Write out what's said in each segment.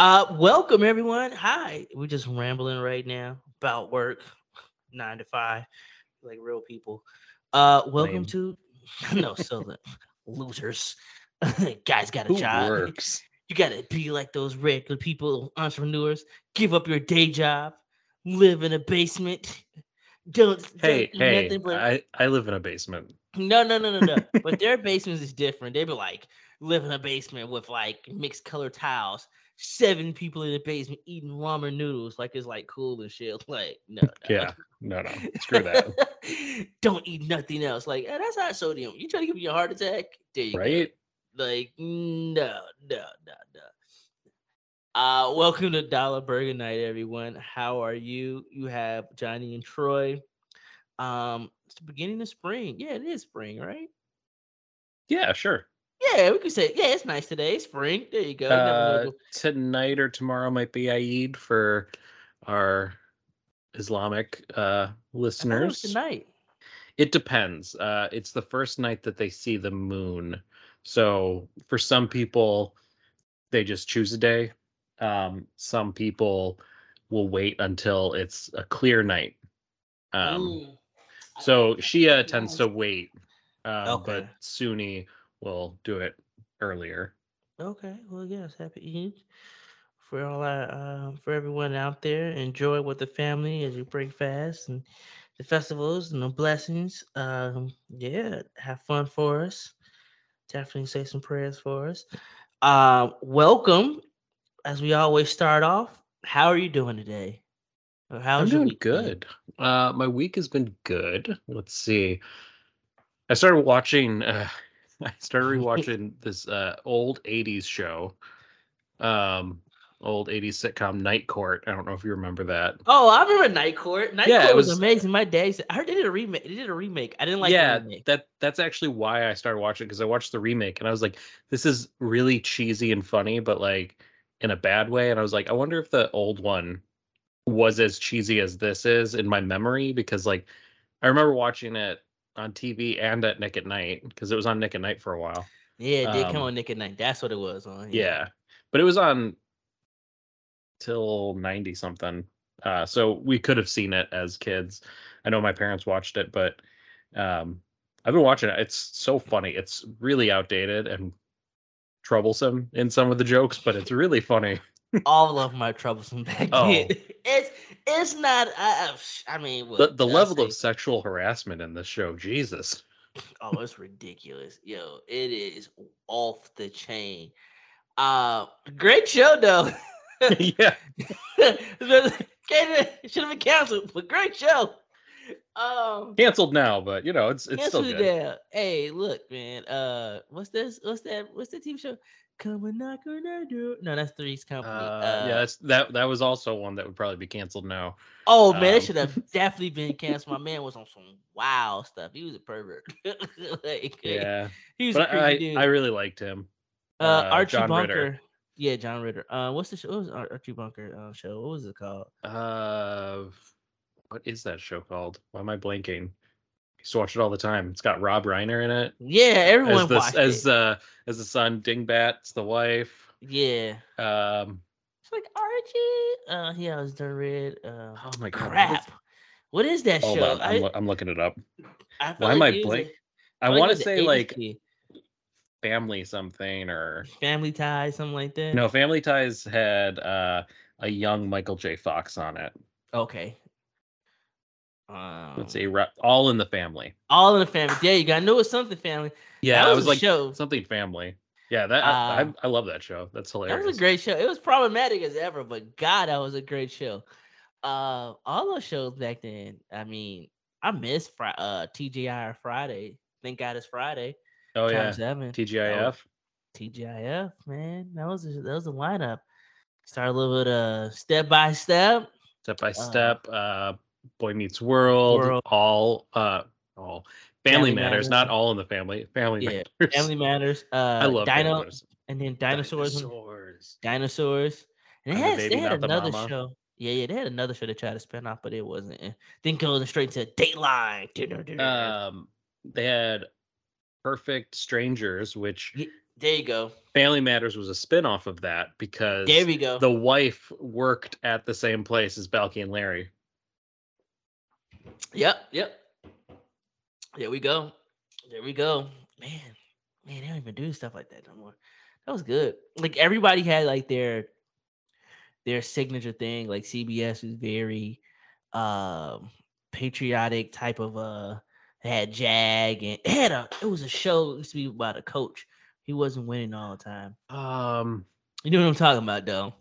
Uh, welcome everyone. Hi, we're just rambling right now about work, nine to five, like real people. Uh, welcome Lame. to no, so the losers. Guys got a Who job. works? You gotta be like those regular people, entrepreneurs. Give up your day job, live in a basement. Don't, don't Hey, hey, nothing but I, I live in a basement. no, no, no, no, no. but their basements is different. They be like live in a basement with like mixed color tiles. Seven people in the basement eating ramen noodles like it's like cool and shit. Like no, no. Yeah, no, no, screw that. Don't eat nothing else. Like eh, that's high sodium. You trying to give me a heart attack? There you go. right? Like no, no, no, no. Uh, welcome to Dollar Burger Night, everyone. How are you? You have Johnny and Troy. Um, it's the beginning of spring. Yeah, it is spring, right? Yeah, sure. Yeah, we could say, yeah, it's nice today. It's spring. There you go. You never know Uh, tonight or tomorrow might be Eid for our Islamic uh, I it was listeners. tonight. It depends. Uh, it's the first night that they see the moon. So for some people, they just choose a day. Um, some people will wait until it's a clear night. Um, So. Shia tends to wait, um, Okay. but Sunni will do it earlier. Okay, well, yes, happy Eid for all our, uh, for everyone out there. Enjoy with the family as you break fast and the festivals and the blessings. Um, yeah, have fun for us. Definitely say some prayers for us. Uh, welcome, as we always start off. How are you doing today? Or I'm doing good. Uh, my week has been good. Let's see. I started watching. Uh, I started rewatching this uh, old '80s show, um, old '80s sitcom Night Court. I don't know if you remember that. Oh, I remember Night Court. Night Yeah, it Court was, was- amazing. My dad said, I heard they did a remake. They did a remake. I didn't like yeah, the remake. that that's actually why I started watching because I watched the remake and I was like, this is really cheesy and funny, but like in a bad way. And I was like, I wonder if the old one was as cheesy as this is in my memory because like I remember watching it on TV and at Nick at Night because it was on Nick at Night for a while. Yeah, it did come Um, on Nick at Night. That's what it was on. Yeah, but it was on till ninety something. Uh, so we could have seen it as kids. I know my parents watched it, but um, I've been watching it. It's so funny. It's really outdated and troublesome in some of the jokes, but it's really funny. all of my troublesome back Oh. It's it's not. I, I mean, The what the I level of sexual harassment in this show, Jesus. oh, it's ridiculous, yo. It is off the chain. Uh, great show though. yeah, Should have been canceled, but great show. Um, canceled now, but you know it's it's still good. Hey, look, man. Uh, what's this? What's that? What's the TV show? Come and knock on our door. No, that's Three's Company. Uh, yeah, that's, that that was also one that would probably be canceled now. Oh man, um, it should have definitely been canceled. My man was on some wild stuff. He was a pervert. like, Yeah, he was a but I creepy dude. I really liked him. uh, uh, Archie John Bunker. Ritter. Yeah, John Ritter. Uh, what's the show? What was Ar- Archie Bunker uh, show? What was it called? Uh, what is that show called? Why am I blanking? I used to watch it all the time. It's got Rob Reiner in it Yeah, everyone as the watched as it. uh as the son. Dingbat's the wife. yeah, Um, it's like Archie. Uh, yeah, it was the red. Uh, oh my god, what is- crap. What is that Hold show? on, I'm, I, I'm looking it up. I Why am I like he was a- blank? I like want to say like. Family something or Family Ties, something like that. no. Family Ties had uh a young Michael J. Fox on it. Okay. Um, Let's see, Ra- All in the Family. All in the family. Yeah, you go. I knew it was something family. Yeah, that I was, was a like show. something family. Yeah, that I, Uh, I I love that show. That's hilarious. That was a great show. It was problematic as ever, but God, that was a great show. Uh, all those shows back then. I mean, I miss Fri- uh TGI Friday. Thank God it's Friday. oh yeah, seven. TGIF. TGIF, man. That was a, that was a lineup. Start a little bit of step by step. Step by Step, uh, Boy Meets World, World. all, uh, all Family, Family Matters, Matters. not all in the family. Family Yeah, Matters. Family Matters. Uh, I love Dino, Matters. and then dinosaurs. and- Dinosaurs. dinosaurs. And they I'm the baby, they had not the another show. Yeah, yeah, they had another show to try to spin off, but it wasn't. eh. Then goes straight to Dateline. Um, they had Perfect Strangers, which Ye- There you go. Family Matters was a spin-off of that because There we go. the wife worked at the same place as Balki and Larry. Yep, yep. There we go. There we go. Man, man, they don't even do stuff like that no more. That was good. Like everybody had like their their signature thing. Like CBS was very um patriotic type of uh had Jag and it had a it was a show it used to be about a coach. He wasn't winning all the time. Um, You know what I'm talking about though.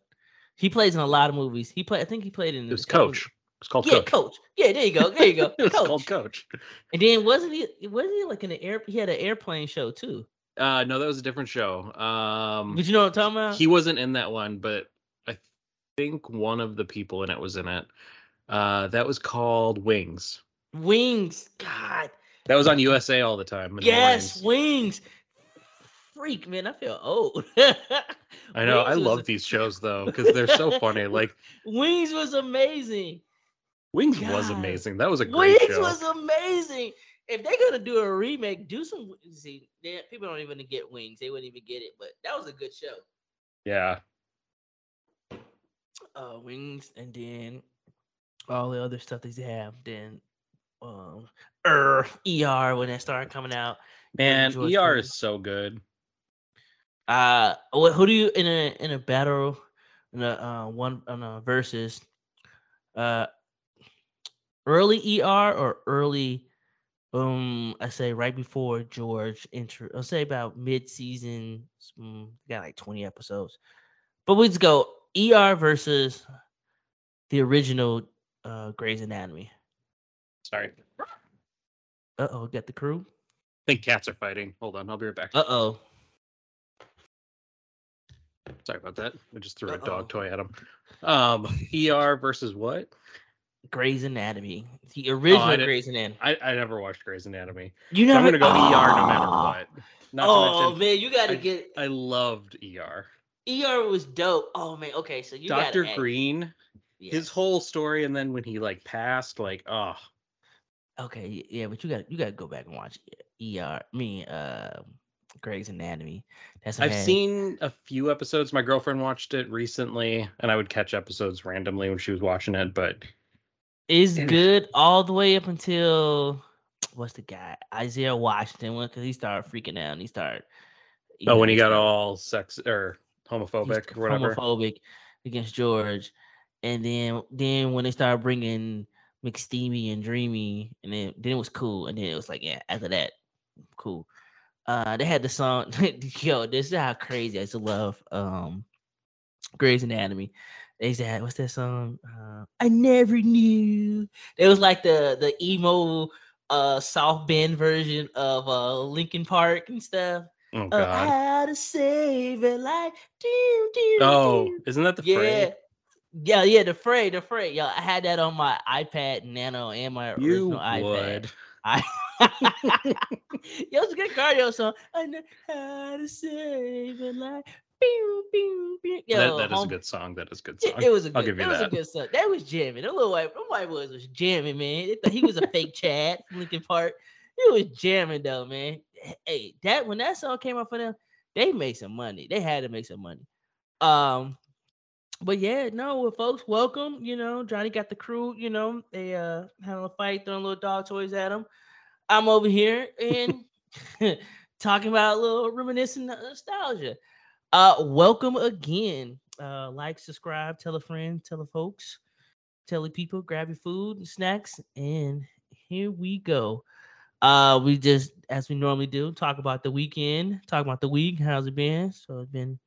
He plays in a lot of movies. He played I think he played in it was Coach. It's called Yeah, Coach. coach. Yeah, there you go. There you go. it was coach. called Coach. And then wasn't he wasn't he like in an air he had an airplane show too. Uh, no, that was a different show. Um, But you know what I'm talking about? he wasn't in that one, but I think one of the people in it was in it. Uh, that was called Wings. Wings. God. That was on USA all the time. in the Yes, wings. Freak, man. I feel old. I know. I Wings was- love these shows though because they're so funny. Like Wings was amazing. Wings was amazing. That was a great Wings show. was amazing. If they're gonna do a remake, do some. See, they, people don't even get wings. They wouldn't even get it. But that was a good show. Yeah. uh wings and then all the other stuff they have then um er, er when that started coming out Man, ER is so good. uh wh- who do you in a in a battle in a uh one on a versus uh early er or early um i say right before george intro i'll say about mid-season mm, got like 20 episodes but we just go er versus the original uh Grey's Anatomy. Sorry. Uh oh, got the crew. think cats are fighting. Hold on, I'll be right back. Uh oh. Sorry about that. I just threw a Uh-oh. dog toy at him. Um, ER versus what? Grey's Anatomy. The original didn't- Grey's Anatomy. I, I never watched Grey's Anatomy. You So never I'm gonna go ER no matter Oh. what. Not oh mention, man, you gotta I- get I loved ER. ER was dope. Oh man, okay, so you Dr. Green, yeah. his whole story, and then when he like passed, like, oh, Okay, yeah, but you got you got to go back and watch ER. Me, uh, Grey's Anatomy. That's I've had- seen a few episodes. My girlfriend watched it recently, and I would catch episodes randomly when she was watching it. But is and- good all the way up until what's the guy Isaiah Washington one because he started freaking out and he started. you oh, when he got all sex or homophobic or whatever. homophobic against George, and then then when they started bringing McSteamy and Dreamy, and then then it was cool, and then it was like yeah, after that, cool. Uh, they had the song, yo, this is how crazy I used to love um Grey's Anatomy. They used to have what's that song? Uh, I never knew. It was like the the emo uh South Bend version of uh Linkin Park and stuff. Oh Uh, God. how to save a life. Do, do, Oh, do. isn't that the yeah. Fray? Yeah, yeah, the fray, the fray. Yo, I had that on my iPod Nano and my You original iPad. would. I Yo, it's a good cardio song. I know how to save a life. Yo, that, that is a good song. That is a good song. it was a I'll give you it was that. a good song. That was jamming. The little white, them white boys was jamming, man. He was a fake Chad from Linkin Park. He was jamming though, man. Hey, that when that song came out for them, they made some money. They had to make some money. Um, but yeah, no, well, folks, welcome. You know, Johnny got the crew. You know, they uh having a fight, throwing little dog toys at him. I'm over here and talking about a little reminiscent nostalgia. Uh, welcome again. Uh, like, subscribe, tell a friend, tell the folks, tell the people, grab your food and snacks, and here we go. Uh, we just, as we normally do, talk about the weekend, talk about the week. How's it been? So it's been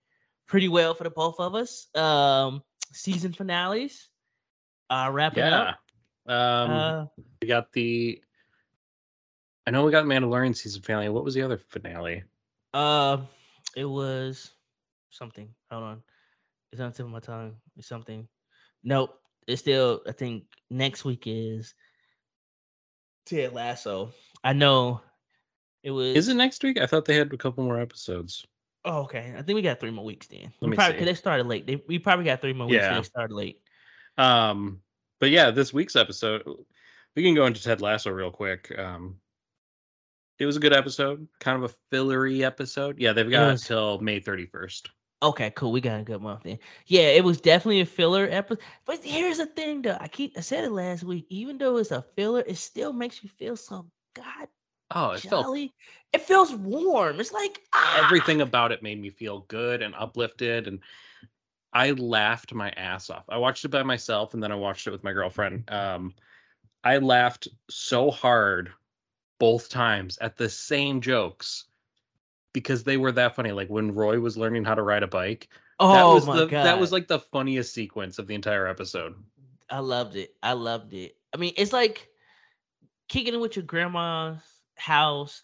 pretty well for the both of us. Um, season finales, uh, wrapping Yeah. up. Um, Uh, we got the. I know we got Mandalorian season finale. What was the other finale? Uh, it was something. Hold on, it's on the tip of my tongue. It's something. Nope. It's still. I think next week is Ted Lasso. I know it was. Is it next week? I thought they had a couple more episodes. Oh, okay. I think we got three more weeks then. Let we me probably see. because they started late. They, we probably got three more weeks. Yeah. They started late. Um, but yeah, this week's episode, we can go into Ted Lasso real quick. Um, It was a good episode, kind of a fillery episode. Yeah, they've got until May 31st. Okay, cool. We got a good month then. Yeah, it was definitely a filler episode. But here's the thing, though. I keep I said it last week. Even though it's a filler, it still makes you feel so god Oh, it felt. It feels warm. It's like ah! everything about it made me feel good and uplifted and I laughed my ass off. I watched it by myself and then I watched it with my girlfriend. Um I laughed so hard both times at the same jokes because they were that funny. Like when Roy was learning how to ride a bike, that Oh was my the god. that was like the funniest sequence of the entire episode. I loved it. I loved it. I mean, it's like kicking it with your grandma's house.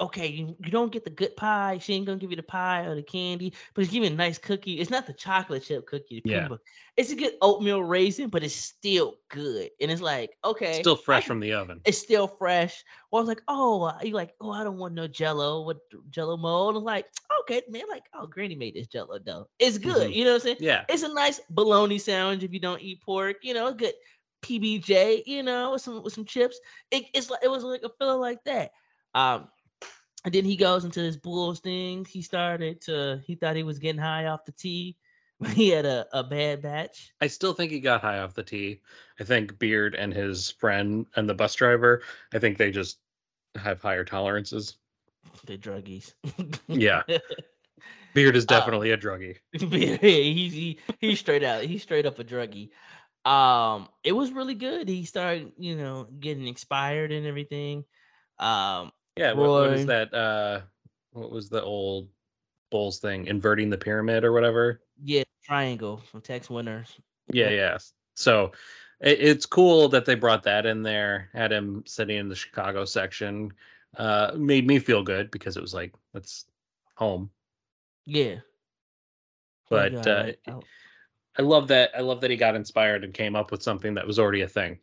Okay, you, you don't get the good pie. She ain't gonna give you the pie or the candy, but she's giving a nice cookie. It's not the chocolate chip cookie. Yeah. It's a good oatmeal raisin, but it's still good. And it's like, okay, Still fresh can- from the oven. it's still fresh. Or I was like, oh, you like, oh, I don't want no jello with jello mold. I was like, okay, man, like, oh, Granny made this jello dough. It's good. Mhm. You know what I'm saying? Yeah. It's a nice bologna sandwich if you don't eat pork. You know, a good PBJ. You know, with some with some chips. It, it's like it was like a feeling like that. Um, and then he goes into his Bulls thing. He started to. He thought he was getting high off the tea. but He had a, a bad batch. I still think he got high off the tea. I think Beard and his friend and the bus driver, I think they just have higher tolerances. The druggies. Yeah. Beard is Uh, definitely a druggie. Yeah, he's he, he's straight out. He's straight up a druggie. Um, it was really good. He started, you know, getting expired and everything. Um, Yeah, what, what is that? Uh, what was the old Bulls thing? Inverting the pyramid or whatever? yeah, triangle from Tex Winter's. Yeah, yeah. So it, it's cool that they brought that in there, had him sitting in the Chicago section. Uh, made me feel good because it was like, that's home. Yeah. But uh, I love that. I love that he got inspired and came up with something that was already a thing.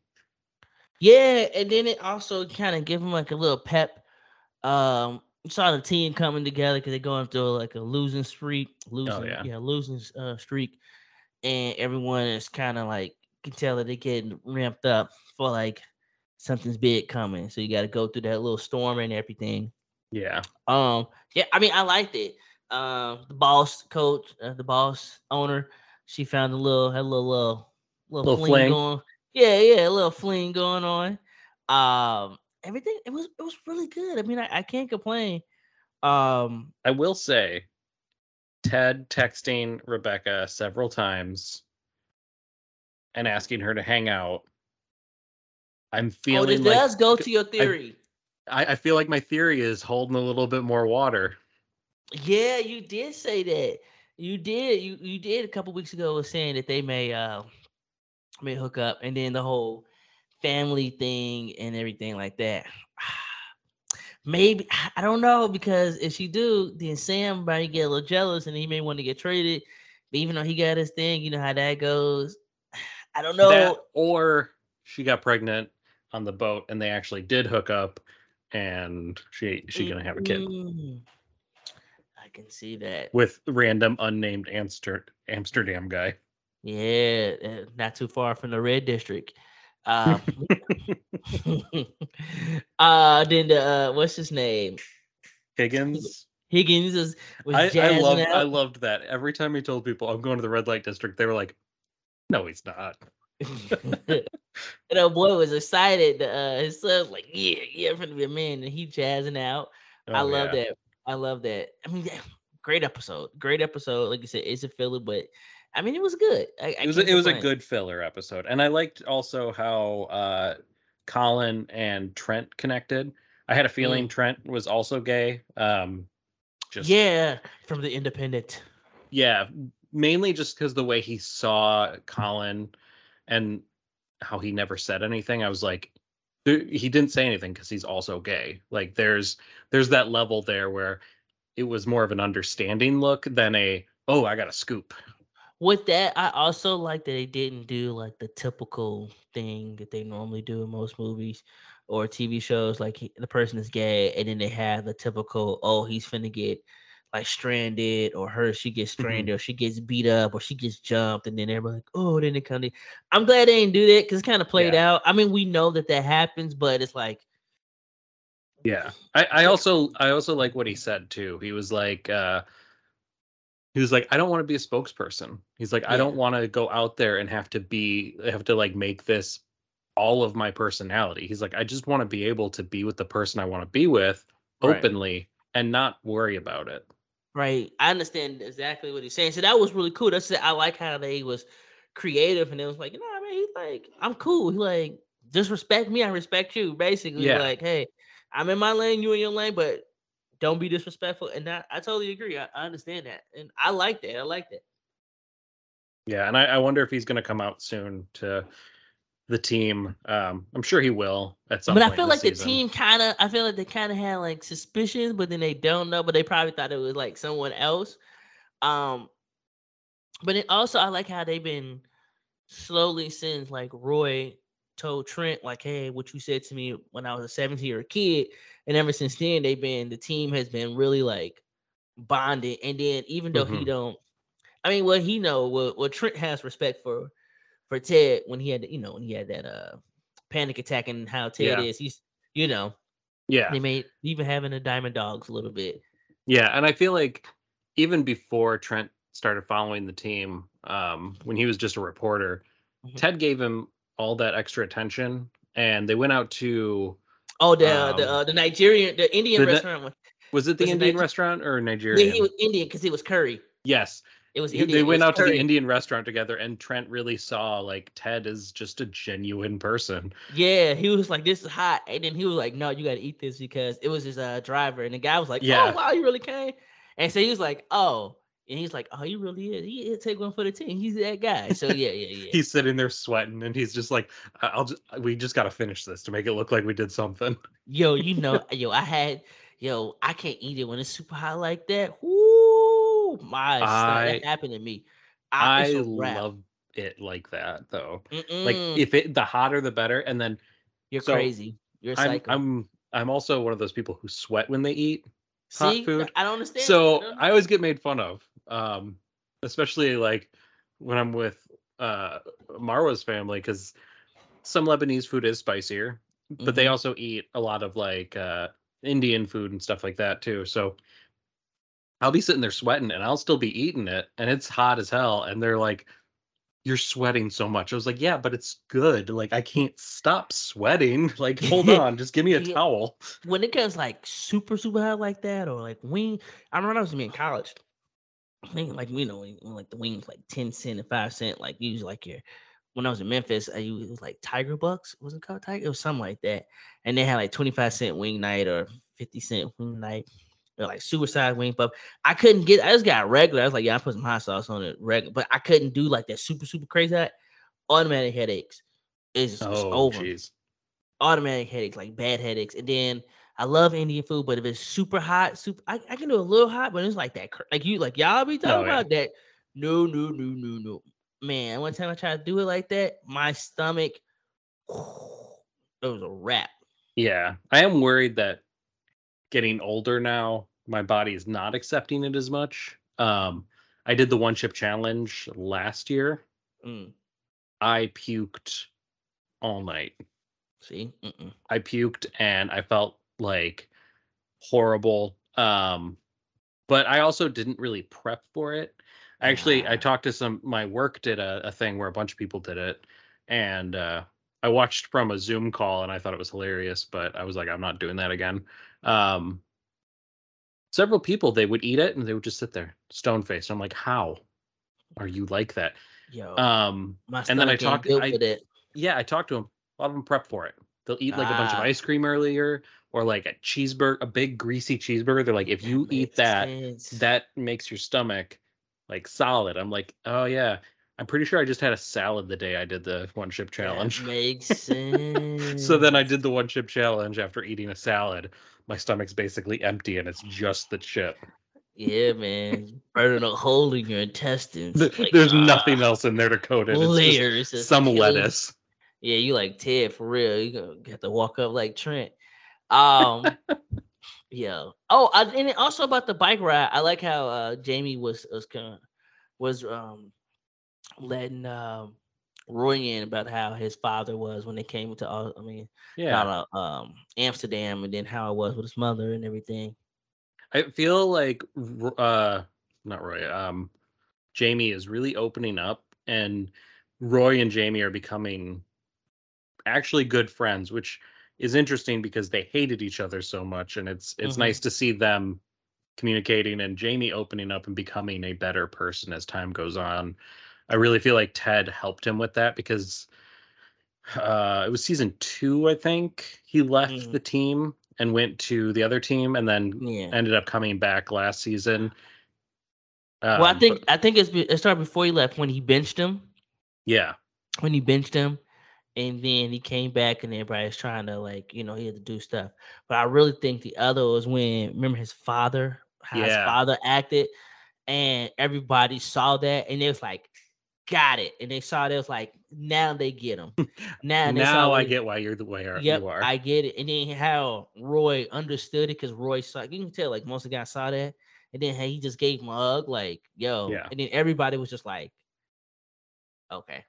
yeah, and then it also kind of gave him like a little pep. Um, saw the team coming together because they're going through like a losing streak, losing, yeah. yeah, losing uh, streak, and everyone is kind of like can tell that they're getting ramped up for like something's big coming. So you got to go through that little storm and everything. Yeah. Um, yeah, I mean, I liked it. Um, the boss coach, uh, the boss owner, she found a little, had a little, little, little, Little fling, fling. going. Yeah, yeah, a little fling going on. Um, everything it was, it was really good. I mean, I, I can't complain. Um, I will say, Ted texting Rebecca several times and asking her to hang out. I'm feeling. oh, this feeling like does go to your theory. I, I feel like my theory is holding a little bit more water. Yeah, you did say that. You did. You you did a couple weeks ago was saying that they may uh may hook up and then the whole family thing and everything like that. Maybe I don't know because if she do, then Sam might get a little jealous and he may want to get traded. But even though he got his thing, you know how that goes. I don't know. That or she got pregnant on the boat and they actually did hook up and she she gonna have a kid Mm, I can see that. with random unnamed Amster, Amsterdam guy. Yeah, uh, not too far from the red district. Um, uh, then the uh, what's his name? Higgins. Higgins is was I, I loved out. I loved that. Every time he told people I'm going to the red light district, they were like, No, he's not. and our boy was excited. Uh, his son's like, "Yeah, yeah, I'm gonna be a man," and he jazzing out. I Oh, love yeah. that. I love that. I mean, yeah, great episode. Great episode. Like I said, it's a filler, but I mean, it was good. I, I It was a, it was a good filler episode, and I liked also how uh, Colin and Trent connected. I had a feeling Trent was also gay. Um, just Yeah, from the Independent. yeah, mainly just because the way he saw Colin and how he never said anything. I was like, he didn't say anything because he's also gay. Like there's there's that level there where it was more of an understanding look than a oh I got a scoop. With that, I also like that they didn't do like the typical thing that they normally do in most movies or TV shows. Like he, the person is gay, and then they have the typical, oh, he's finna get like stranded, or her she gets stranded, or she gets beat up, or she gets jumped, and then everybody like, oh, then they come. to- I'm glad they didn't do that because it's kind of played out. I mean, we know that that happens, but it's like Yeah. I, I also I also like what he said too. He was like uh he was like, I don't want to be a spokesperson. He's like, I don't want to go out there and have to be have to like make this all of my personality. He's like, I just want to be able to be with the person I want to be with Right. openly and not worry about it. Right. I understand exactly what he's saying. So that was really cool. That's it. I like how they was creative and it was like, you know, I mean, he's like, I'm cool. He like, just respect me, I respect you. Basically, Yeah. like, hey, I'm in my lane, you in your lane, but don't be disrespectful. And that, I totally agree. I, I understand that. And I like that. I like that. Yeah, and I, I wonder if he's going to come out soon to the team. Um, I'm sure he will at some point. But I feel like the team kind of, I feel like they kind of had like suspicions, but then they don't know. But they probably thought it was like someone else. Um, but it also I like how they've been slowly since like Roy told Trent like, "Hey, what you said to me when I was a 17 year kid," and ever since then they've been the team has been really like bonded. And then even though he Mhm. don't, I mean, what he know, what what Trent has respect for for Ted when he had you know when he had that uh panic attack and how Ted Yeah. is, he's you know Yeah, they made even having the Diamond Dogs a little bit. yeah, and I feel like even before Trent started following the team, um, when he was just a reporter, Mhm. Ted gave him all that extra attention, and they went out to Oh, the uh, the Um, uh, the Nigerian, the Indian the- the- restaurant. one. was it the Was Indian Niger- restaurant or Yeah, Nigerian? he was Indian because he was curry. yes, It was Indian. they went out to the. Indian restaurant together, and Trent really saw like Ted is just a genuine person. Yeah, he was like, "This is hot," and then he was like, "No, you got to eat this because it was his uh, driver." And the guy was like, Yeah. "Oh wow, you really came?" And so he was like, "Oh," and he's like, "Oh, he really is. He take one for the team. He's that guy." So yeah, yeah, yeah. He's sitting there sweating, and he's just like, "I- "I'll just we just got to finish this to make it look like we did something." yo, you know, yo, I had, yo, I can't eat it when it's super hot like that. Woo, my I- that happened to me. I, I it's a wrap. love it like that though. Like Mm-mm. if it the hotter the better, and then you're so, crazy. You're I'm psycho. I'm I'm also one of those people who sweat when they eat. hot See, food. I don't understand. so don't- I always get made fun of, um, especially like when I'm with uh, Marwa's family because some Lebanese food is spicier, but they Mhm. also eat a lot of like uh, Indian food and stuff like that too. So I'll be sitting there sweating and I'll still be eating it, and it's hot as hell, and they're like. You're sweating so much. I was like, yeah, but it's good. Like I can't stop sweating. Like, hold on, just give me a Yeah. towel. when it gets like super super hot like that or like wing i remember when i was in college I think like you know when, when, like the wings like 10 cent and 5 cent like usually like your when i was in memphis I, used- it was like tiger bucks was it called tiger? It was something like that. And they had like 25 cent wing night or 50 cent wing night or like suicide wing puff i couldn't get i just got regular. I was like yeah i put some hot sauce on it regular but i couldn't do like that super super crazy hot. Automatic headaches it's, it's Oh, over. jeez. automatic headaches, like bad headaches. And then I love Indian food, but if it's super hot, super, I, I can do a little hot, but it's like that, like you, like y'all be talking Oh, yeah. about that. No, no, no, no, no. Man, one time I tried to do it like that, my stomach, it was a wrap. Yeah, I am worried that getting older now, my body is not accepting it as much. Um, I did the one chip challenge last year. Mm, I puked all night. see, Mm-mm. I puked and I felt like horrible. Um, but I also didn't really prep for it. Actually, I Ah. talked to some. My work did a, a thing where a bunch of people did it, and uh, I watched from a Zoom call, and I thought it was hilarious. But I was like, I'm not doing that again. Um, several people they would eat it and they would just sit there stone faced. I'm like, how are you like that? yo, Um, and then I talked. I, yeah, I talked to them. A lot of them prep for it. They'll eat like a bunch of Ah. ice cream earlier, or like a cheeseburger, a big greasy cheeseburger. They're like, if you eat that, sense. that makes your stomach like solid. I'm like, oh yeah. I'm pretty sure I just had a salad the day I did the one chip That challenge. makes sense. so then I did the one chip challenge after eating a salad. My stomach's basically empty and it's just the chip. Yeah, man. Burning a hole in your intestines. Th- like, There's ah, nothing else in there to coat it. It's just Layers. some lettuce. Yeah, you like Ted for real. You gonna to walk up like Trent. Um yeah. Oh, I, and also about the bike ride. I like how uh Jamie was was kind was um letting um Roy in about how his father was when they came to all. I mean, Yeah. out of um Amsterdam, and then how it was with his mother and everything. I feel like uh not Roy, um Jamie is really opening up and Roy and Jamie are becoming actually good friends, which is interesting because they hated each other so much and it's it's Mhm. nice to see them communicating and Jamie opening up and becoming a better person as time goes on. I really feel like Ted helped him with that because uh it was season 2 I think. He left Mhm. the team and went to the other team and then Yeah. ended up coming back last season. well, I Um, think but- I think it's it started before he left when he benched him. yeah, When he benched him, and then he came back, and everybody's trying to like you know he had to do stuff. But I really think the other was when remember his father, how his father acted, and everybody saw that, and it was like. Got it, and they saw it. It was like now they get him. Now now I get why you're the way Yep, you are. I get it. And then how Roy understood it because Roy saw you can tell like most of the guys saw that. And then hey, he just gave him a hug, like, yo. Yeah. And then everybody was just like, okay,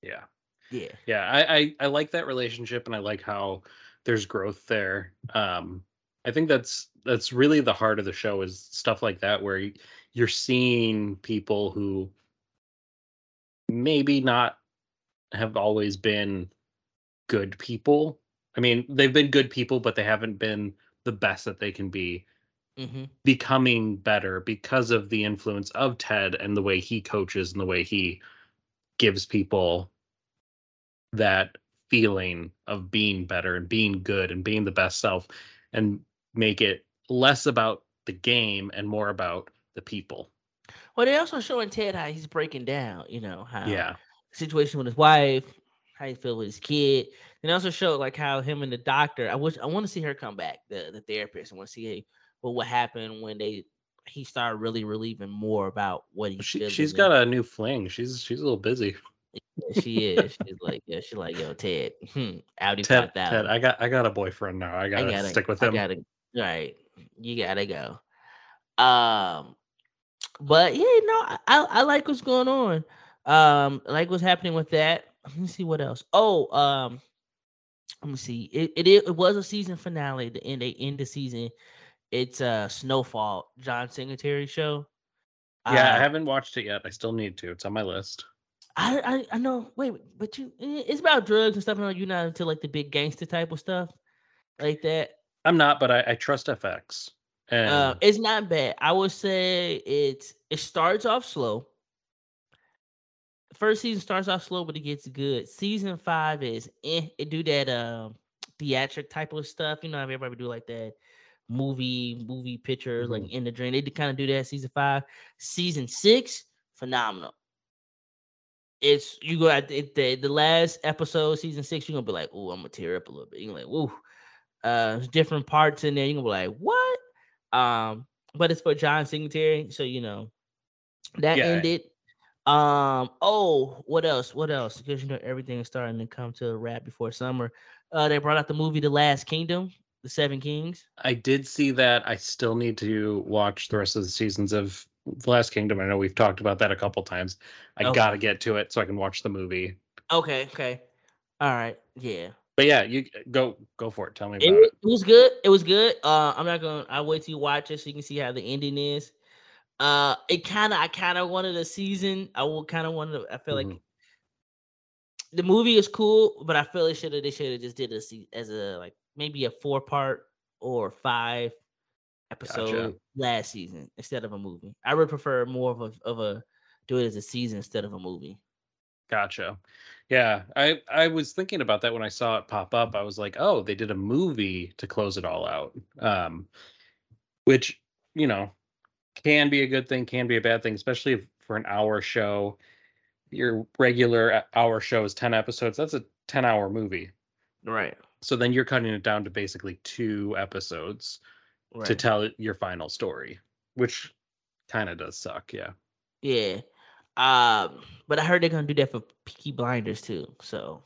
yeah, yeah. yeah. I, I I like that relationship, and I like how there's growth there. Um, I think that's that's really the heart of the show is stuff like that where you're seeing people who maybe not have always been good people. I mean, they've been good people, but they haven't been the best that they can be. hmm becoming better because of the influence of Ted and the way he coaches and the way he gives people that feeling of being better and being good and being the best self and make it less about the game and more about the people. Well, they're also showing Ted how he's breaking down, you know, how Yeah. situation with his wife, how he feel with his kid. And also showed like how him and the doctor. I wish I want to see her come back, the the therapist. I want to see well, what happened when they he started really relieving more about what he She she's got a new fling. She's she's a little busy. She is. She's like, yeah, she's like, yo, Ted, hmm, Audi Ted, five Ted. I got I got a boyfriend now. I gotta, stick with him. I gotta, right. You gotta go. Um, but yeah, no, I, I I like what's going on. Um, I like what's happening with that. Let me see what else. Oh, um, let me see. It it, it was a season finale. The end they end the season. It's uh Snowfall, John Singletary show. yeah, I Uh, haven't watched it yet. I still need to. It's on my list. I, I I know. Wait, but you, it's about drugs and stuff. And you're not into like the big gangster type of stuff like that. I'm not, but I, I trust FX. And Uh, it's not bad. I would say it's it starts off slow. First season starts off slow, but it gets good. Season five is eh, it do that um theatric type of stuff. You know, how everybody do like that movie movie pictures like in the dream. They kind of do that. Season five, season six, phenomenal. It's you go at the, the last episode, season six. You're gonna be like, oh, I'm gonna tear up a little bit. You're like, whoa. Uh, different parts in there. You're gonna be like, what? Um, but it's for John Singletary, so you know that Yeah. ended. Um, oh, what else? What else? Because you know everything is starting to come to a wrap before summer. Uh, they brought out the movie The Last Kingdom, The Seven Kings. I did see that. I still need to watch the rest of the seasons of The Last Kingdom. I know we've talked about that a couple times. I Okay. gotta get to it so I can watch the movie. Okay, okay, all right, yeah. But yeah, you go go for it. Tell me It, about wa- it. it was good. It was good. Uh, I'm not gonna. I'll wait till you watch it so you can see how the ending is. Uh, it kind of. I kind of wanted a season. I will kind of wanted. I feel like Mhm. the movie is cool, but I feel it should have. They should have just did a as a like maybe a four part or five episode last season instead of a movie. I would prefer more of a of a do it as a season instead of a movie. Gotcha. Yeah, I I was thinking about that when I saw it pop up. I was like, oh, they did a movie to close it all out. Um, which you know can be a good thing, can be a bad thing, especially if, for an hour show. Your regular uh, hour show is ten episodes. That's a ten hour movie. Right. So then you're cutting it down to basically two episodes Right. to tell your final story, which kind of does suck. Yeah. Yeah. Um, but I heard they're gonna do that for Peaky Blinders too. So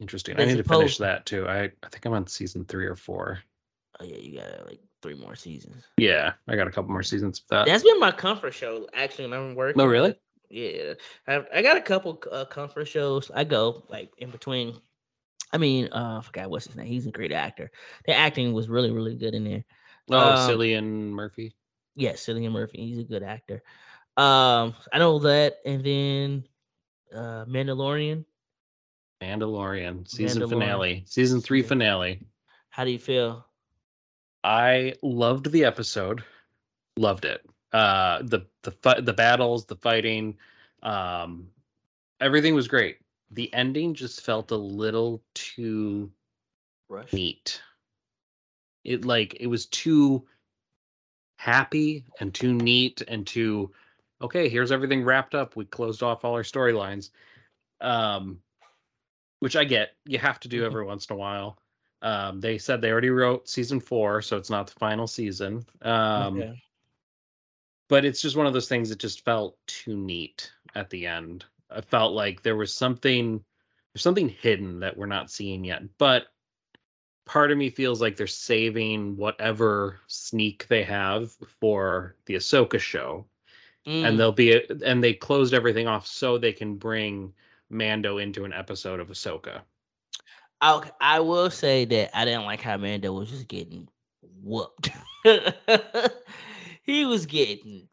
Interesting. I need to finish that too. I, I think I'm on season three or four. oh yeah, you got like three more seasons. Yeah, I got a couple more seasons of that. That's been my comfort show actually when I'm working. Oh, really? Yeah, I, I got a couple uh, comfort shows. I go like in between. I mean, uh, I forgot what's his name. He's a great actor. The acting was really, really good in there. Oh, Um, Cillian Murphy. Yeah, Cillian Murphy. He's a good actor. Um, I know that, and then uh, Mandalorian. Mandalorian season Mandalorian. finale, season three finale. How do you feel? I loved the episode. Loved it. Uh the the the battles, the fighting, um everything was great. The ending just felt a little too Rush. neat. It like it was too happy and too neat and too okay, here's everything wrapped up. We closed off all our storylines. Um which I get. You have to do Mhm. every once in a while. Um they said they already wrote season 4, so it's not the final season. Um okay. but it's just one of those things that just felt too neat at the end. I felt like there was something there's something hidden that we're not seeing yet. But part of me feels like they're saving whatever sneak they have for the Ahsoka show. Mm, And they'll be and they closed everything off so they can bring Mando into an episode of Ahsoka. I, I will say that I didn't like how Mando was just getting whooped. he was getting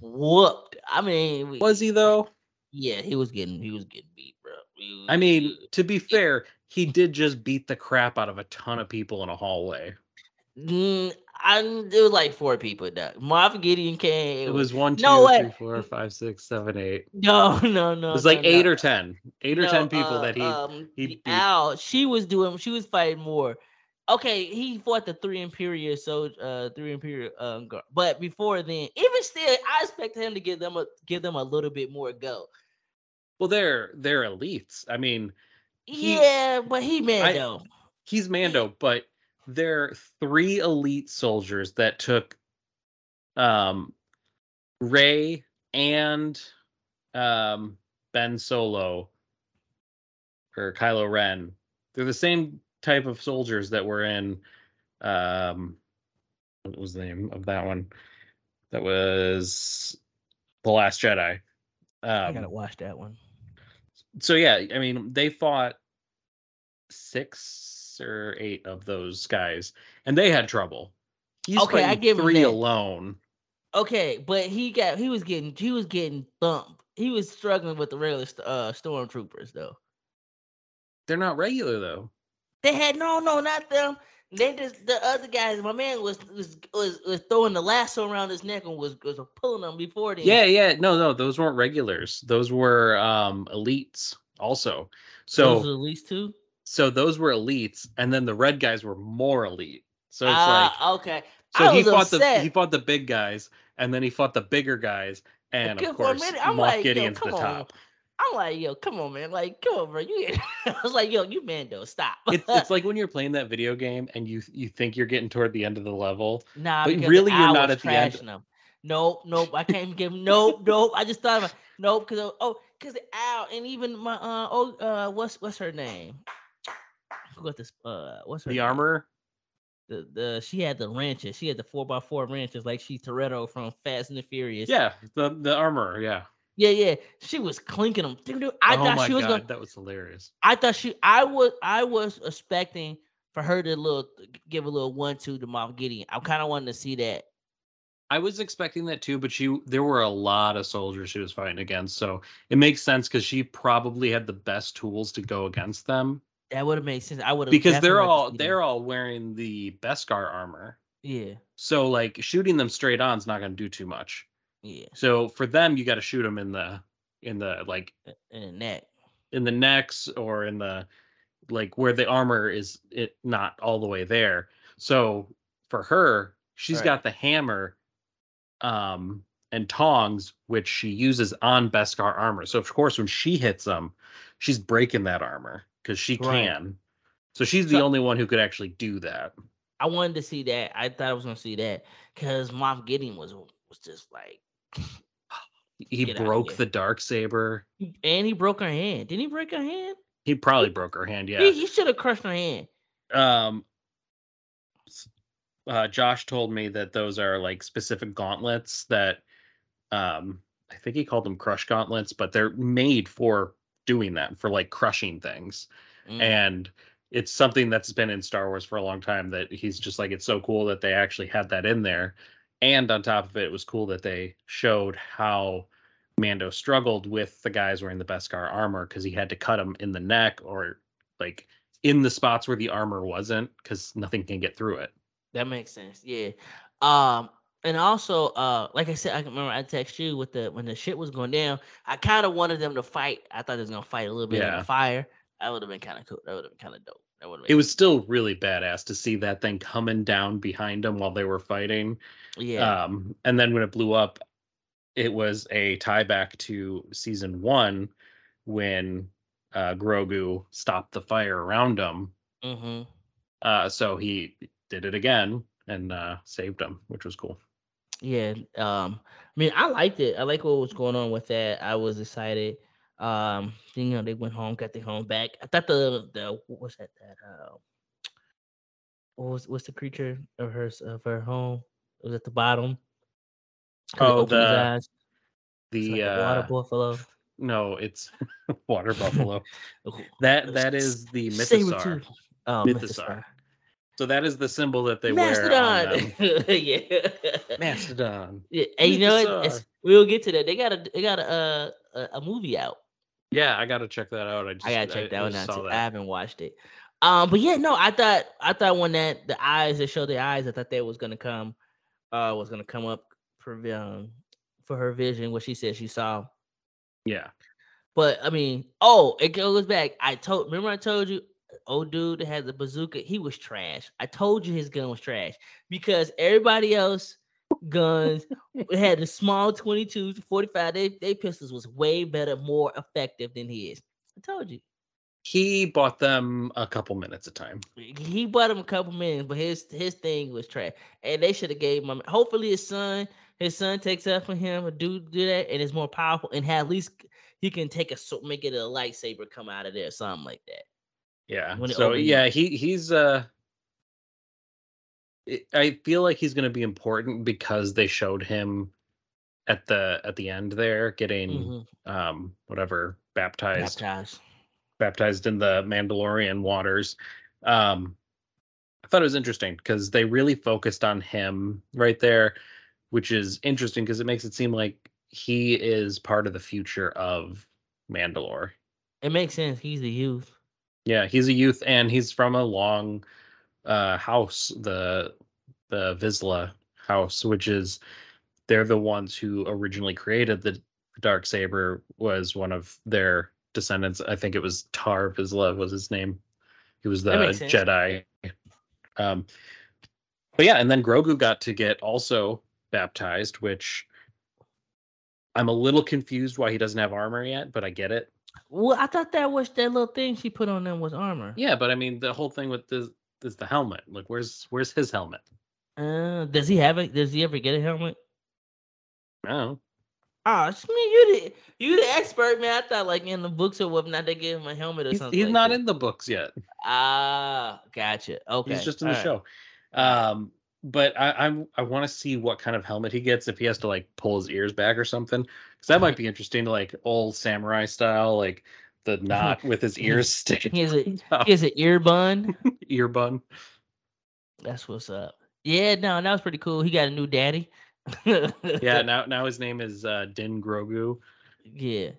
whooped. I mean, we- Was he though? Yeah, he was getting he was getting beat, bro. He I mean, to be fair, he did just beat the crap out of a ton of people in a hallway. Mm, I there was like four people. That Moff Gideon came. It was one, two, No way. three, four, five, six, seven, eight. no, no, no. It was no, like eight no. or ten, eight or ten people uh, that he. um, he beat. Al, she was doing, she was fighting more. Okay, he fought the three Imperial soldier, uh, three Imperial, um, guard. but before then, even still, I expect him to give them a give them a little bit more go. well, they're they're elites. I mean, He- yeah, but he man I- he's Mando, but they're three elite soldiers that took um Rey and um Ben Solo or Kylo Ren. They're the same type of soldiers that were in um what was the name of that one? That was The Last Jedi. I gotta Um, watch that one. so yeah, I mean, they fought six or eight of those guys, and they had trouble. He's Okay, I give him three alone. Okay, but he got he was getting he was getting thumped. He was struggling with the regular uh stormtroopers though. They're not regular though. They had no, no, not them. They just the other guys. My man was was was, was throwing the lasso around his neck and was was pulling them before then. Yeah, yeah, no, no, those weren't regulars. Those were um elites also. So those least two. so those were elites, and then the red guys were more elite. So it's like Ah, okay. so I he fought the he fought the big guys, and then he fought the bigger guys, and of course Moff like, Gideon's the top. on. I'm like, yo, come on, man. Like, come on, bro. You, I was like, yo, you man, though, stop. it's, it's like when you're playing that video game and you you think you're getting toward the end of the level nah, but really you're not at the end. them. Nope, nope. I can't give him. Nope, nope. I just thought of nope because oh, because the owl and even my uh oh uh what's what's her name? Who got this? Uh, what's her the name? armor The the she had the wrenches. She had the four by four wrenches like she Toretto from Fast and the Furious. yeah the the armor yeah yeah, yeah. She was clinking them. Dude, I oh thought she was god gonna. that was hilarious I thought she. I was. I was expecting for her to little give a little one two to Moff Gideon. I kind of wanted to see that. i was expecting that too but she there were a lot of soldiers she was fighting against so it makes sense because she probably had the best tools to go against them That would have made sense. I would have because they're all they're all wearing the beskar armor yeah so like shooting them straight on is not going to do too much yeah so for them you got to shoot them in the in the like in the neck. in the necks or in the like where the armor is it not all the way there. So for her, she's Right. got the hammer um and tongs which she uses on Beskar armor. So of course when she hits them, she's breaking that armor because she Right. can. So she's the So- only one who could actually do that. I wanted to see that. I thought I was gonna see that because Moff Gideon was was just like, He Get broke the dark saber. and he broke her hand. Didn't he break her hand? He probably broke her hand, yeah. He, he should have crushed her hand. um uh, Josh told me that those are like specific gauntlets that um I think he called them crush gauntlets, but they're made for doing that, for like crushing things. Mm. And it's something that's been in Star Wars for a long time that he's just like it's so cool that they actually had that in there. And on top of it, it was cool that they showed how Mando struggled with the guys wearing the Beskar armor because he had to cut them in the neck or like in the spots where the armor wasn't because nothing can get through it. That makes sense. Yeah. Um, and also, uh, like I said, I can remember I text you with the when the shit was going down. I kind of wanted them to fight. I thought they was gonna fight a little bit in the fire. That would have been kind of cool. That would have been kind of dope. That would It was still really badass to see that thing coming down behind them while they were fighting. yeah. Um, and then when it blew up, it was a tie back to season one when uh, Grogu stopped the fire around him. mm-hmm. Uh, so he did it again and uh, saved him, which was cool. Yeah. Um, I mean, I liked it. I like what was going on with that. I was excited. Um, you know, they went home, got their home back. I thought the the what was that that uh what was what's the creature of her of her home? It was at the bottom. Oh, the- The like a water uh, buffalo. no, it's water buffalo. Ooh, That that is the mythosaur. Oh, Mythosaur. So that is the symbol that they wear on Mastodon. yeah. Mastodon. Yeah, and you know what? We'll get to that. They got a they got a uh, a, a movie out. Yeah, I gotta check that out. I just I gotta check that one out too. I haven't watched it. Um, but yeah, no, I thought I thought when that the eyes that show the eyes, I thought that was gonna come, uh, was gonna come up for um for her vision, what she said she saw. Yeah. But I mean, oh, it goes back. I told remember I told you, old dude that had the bazooka, he was trash. I told you his gun was trash because everybody else guns it had the small 22 45. They they pistols was way better, more effective than his. I told you. He bought them a couple minutes of time. He bought them a couple minutes, but his his thing was trash. And they should have gave him. Hopefully, his son his son takes up for him or do do that, and is more powerful, and have at least he can take a so make it a lightsaber come out of there, something like that. Yeah. So opened- yeah, he he's uh I- feel like he's going to be important because they showed him at the at the end there getting Mhm. um whatever baptized Baptized. baptized in the Mandalorian waters. Um, I thought it was interesting because they really focused on him right there, which is interesting because it makes it seem like he is part of the future of Mandalore. It makes sense. He's a youth. Yeah, he's a youth and he's from a long uh house, the the Vizsla house, which is they're the ones who originally created the dark saber was one of their descendants. I think it was Tarre Vizsla was his name. He was the That makes sense. Jedi. Um but yeah, and then Grogu got to get also baptized, which I'm a little confused why he doesn't have armor yet, but I get it. Well, I thought that was that little thing she put on them was armor. Yeah, but I mean the whole thing with this is the helmet. Like where's where's his helmet? Uh, does he have it? Does he ever get a helmet? No. Oh, man, you the you the expert, man. I thought like in the books or whatnot they give him a helmet or He's, something. he's like not that. in the books yet. Ah, gotcha. Okay, He's just in the alright. show. Um but I I'm I want to see what kind of helmet he gets if he has to like pull his ears back or something. Cuz that might be interesting to like old samurai style like the knot with his ears sticking He has a out, he has an ear bun. ear bun. That's what's up. Yeah, no, that was pretty cool. He got a new daddy. Yeah, now now his name is uh Din Grogu. yeah.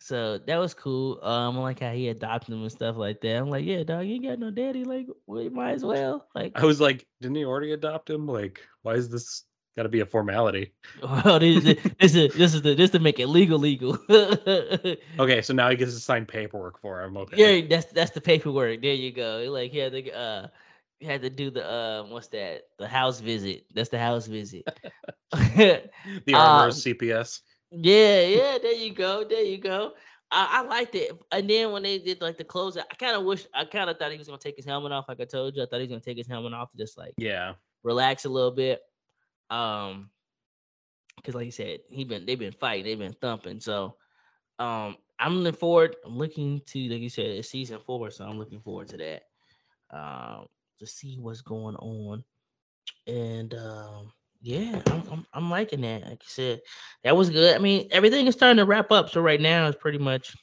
So that was cool. Um, I like how he adopted him and stuff like that. I'm like, yeah, dog, you ain't got no daddy. Like, we might as well. Like, I was like, didn't he already adopt him? Like, why is this got to be a formality? well, this, is- this is this is the this to make it legal, legal. Okay, so now he gets to sign paperwork for him. Okay. Yeah, that's that's the paperwork. There you go. Like he had to uh he had to do the uh what's that? The house visit. That's the house visit. The armor Um, CPS. yeah, yeah, there you go. There you go. I, I liked it. And then when they did like the closeout, I kind of wish I kind of thought he was gonna take his helmet off, like I told you. I thought he was gonna take his helmet off just like Yeah. relax a little bit. Um because like you said, he been they've been fighting, they've been thumping. So um I'm looking forward. I'm looking to like you said, it's season four, so I'm looking forward to that. Um to see what's going on. And um Yeah, I'm, I'm I'm liking that. Like you said, that was good. I mean, everything is starting to wrap up. So right now it's pretty much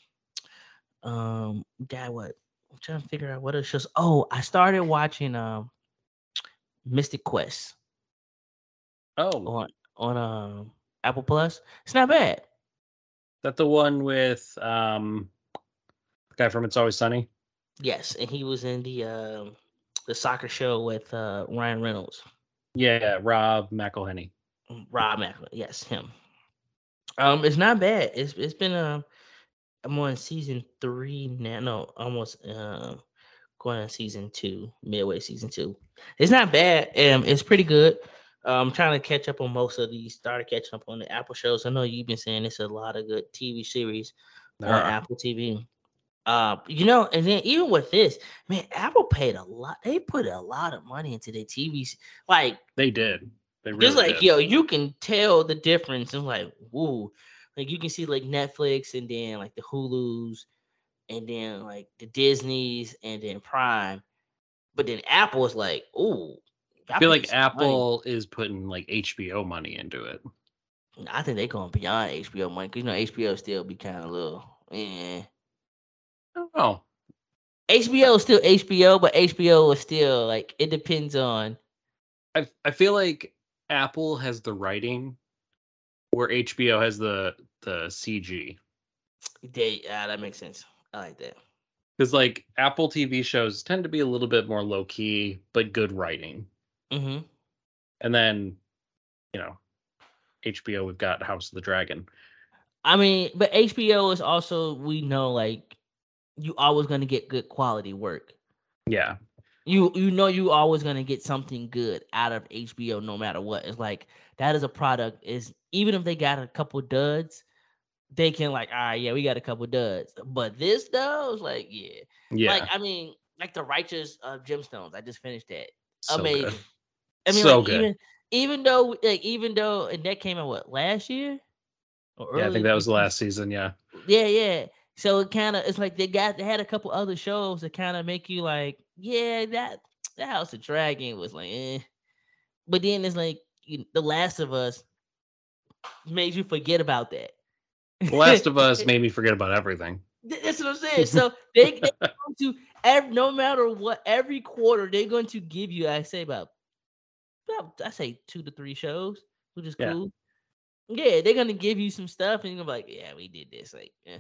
um got what I'm trying to figure out what it's just oh, I started watching um Mythic Quest Oh, on on um Apple Plus. It's not bad. that the one with um the guy from It's Always Sunny? Yes, and he was in the um the soccer show with uh Ryan Reynolds. Yeah, Rob McElhenney. Mm, Rob Macklin. Yes, him. Um, it's not bad. It's it's been um I'm on season three now. No, almost um going on season two, midway season two. It's not bad. Um, it's pretty good. Uh, I'm trying to catch up on most of these. Started catching up on the Apple shows. I know you've been saying it's a lot of good TV series on. Apple TV. Uh, you know, and then even with this, man, Apple paid a lot. They put a lot of money into their TVs. Like They did. They really just like did. yo, you can tell the difference. And like, woo, like you can see like Netflix and then like the Hulu's and then like the Disney's and then Prime. But then Apple is like, ooh, I feel like Apple is putting like HBO money into it. I think they're going beyond HBO money because you know HBO still be kind of little. Eh. Oh, HBO is still HBO, but HBO is still like it depends on. I I feel like Apple has the writing, where HBO has the the CG. They, ah, that makes sense. I like that. Because like Apple TV shows tend to be a little bit more low key, but good writing. Hmm And then, you know, HBO we've got House of the Dragon. I mean, but HBO is also we know like you always gonna get good quality work. Yeah, You you know you always gonna get something good out of HBO no matter what. It's like that is a product is even if they got a couple duds, they can like, all right, yeah, we got a couple duds. But this though is like, yeah. yeah, Like I mean, like the righteous uh gemstones. I just finished that. so good. I mean, So like good. even even though like even though and that came out what last year? Or Yeah, I think that was the last season. Yeah, Yeah, yeah. So it kind of it's like they got they had a couple other shows that kind of make you like, yeah, that that House of Dragon was like, eh. But then it's like you, The Last of Us made you forget about that. The Last of Us made me forget about everything. That's what I'm saying. So they they going to every, no matter what every quarter they're going to give you. I say about, about I say two to three shows, which is Yeah. cool. Yeah, they're gonna give you some stuff, and you're gonna be like, yeah, we did this. Like, yeah,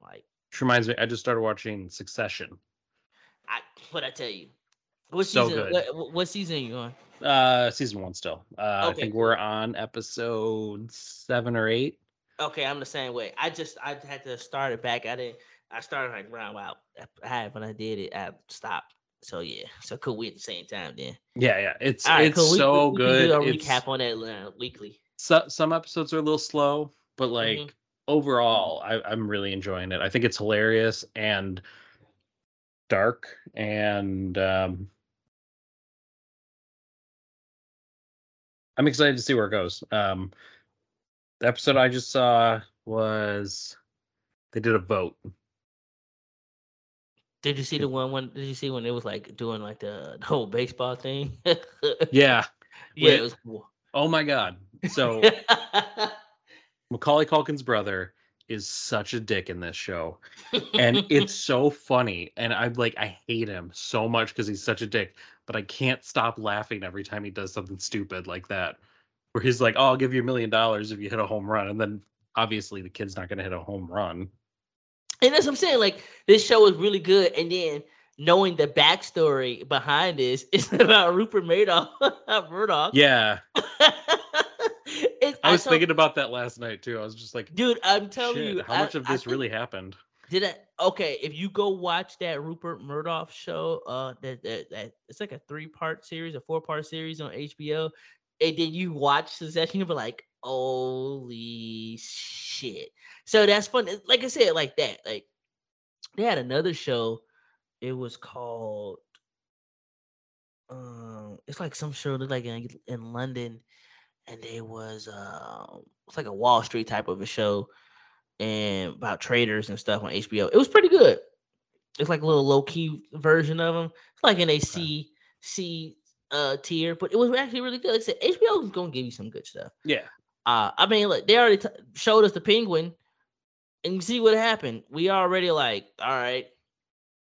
like Which reminds me, I just started watching Succession. I what I tell you. What So season? What, what- season are you on? Uh, season one still. Uh, I Okay, think we're on episode seven or eight. Okay, I'm the same way. I just I had to start it back. I didn't. I started like round out. I had when I did it. I stopped. So yeah. So cool. We at the same time then. Yeah, yeah, it's right, it's cool. We- so we, good. We can do a It's- recap on that uh, weekly. so, some episodes are a little slow, but like Mhm. overall, I, I'm really enjoying it. I think it's hilarious and dark, and um, I'm excited to see where it goes. Um, the episode I just saw was they did a vote. Did you see the one when? Did you see when it was like doing like the, the whole baseball thing? Yeah. yeah, it was cool. Oh my god. So Macaulay Culkin's brother is such a dick in this show. and it's so funny and i'm like i hate him so much because he's such a dick but i can't stop laughing every time he does something stupid like that where he's like oh i'll give you a million dollars if you hit a home run and then obviously the kid's not going to hit a home run And that's what I'm saying. Like this show was really good, and then knowing the backstory behind this is about Rupert Murdoch. Murdoch. yeah i was told- thinking about that last night too i was just like dude. I'm telling shit, you, how I- much of this think- really happened Did I? Okay, if you go watch that Rupert Murdoch show, uh, that that, that it's like a three part series, a four part series on HBO, and then you watch Succession, you'll be like, holy shit! So that's fun. Like I said, like that. Like they had another show. It was called. Um, it's like some show that like in, in London, and it was um, it's like a Wall Street type of a show and about traders and stuff on HBO. It was pretty good. It's like a little low key version of them. It's like in a C C uh tier, but it was actually really good. Like I said HBO is gonna give you some good stuff. Yeah. Uh, I mean, look, they already t- showed us the penguin, and you see what happened. We already like, all right.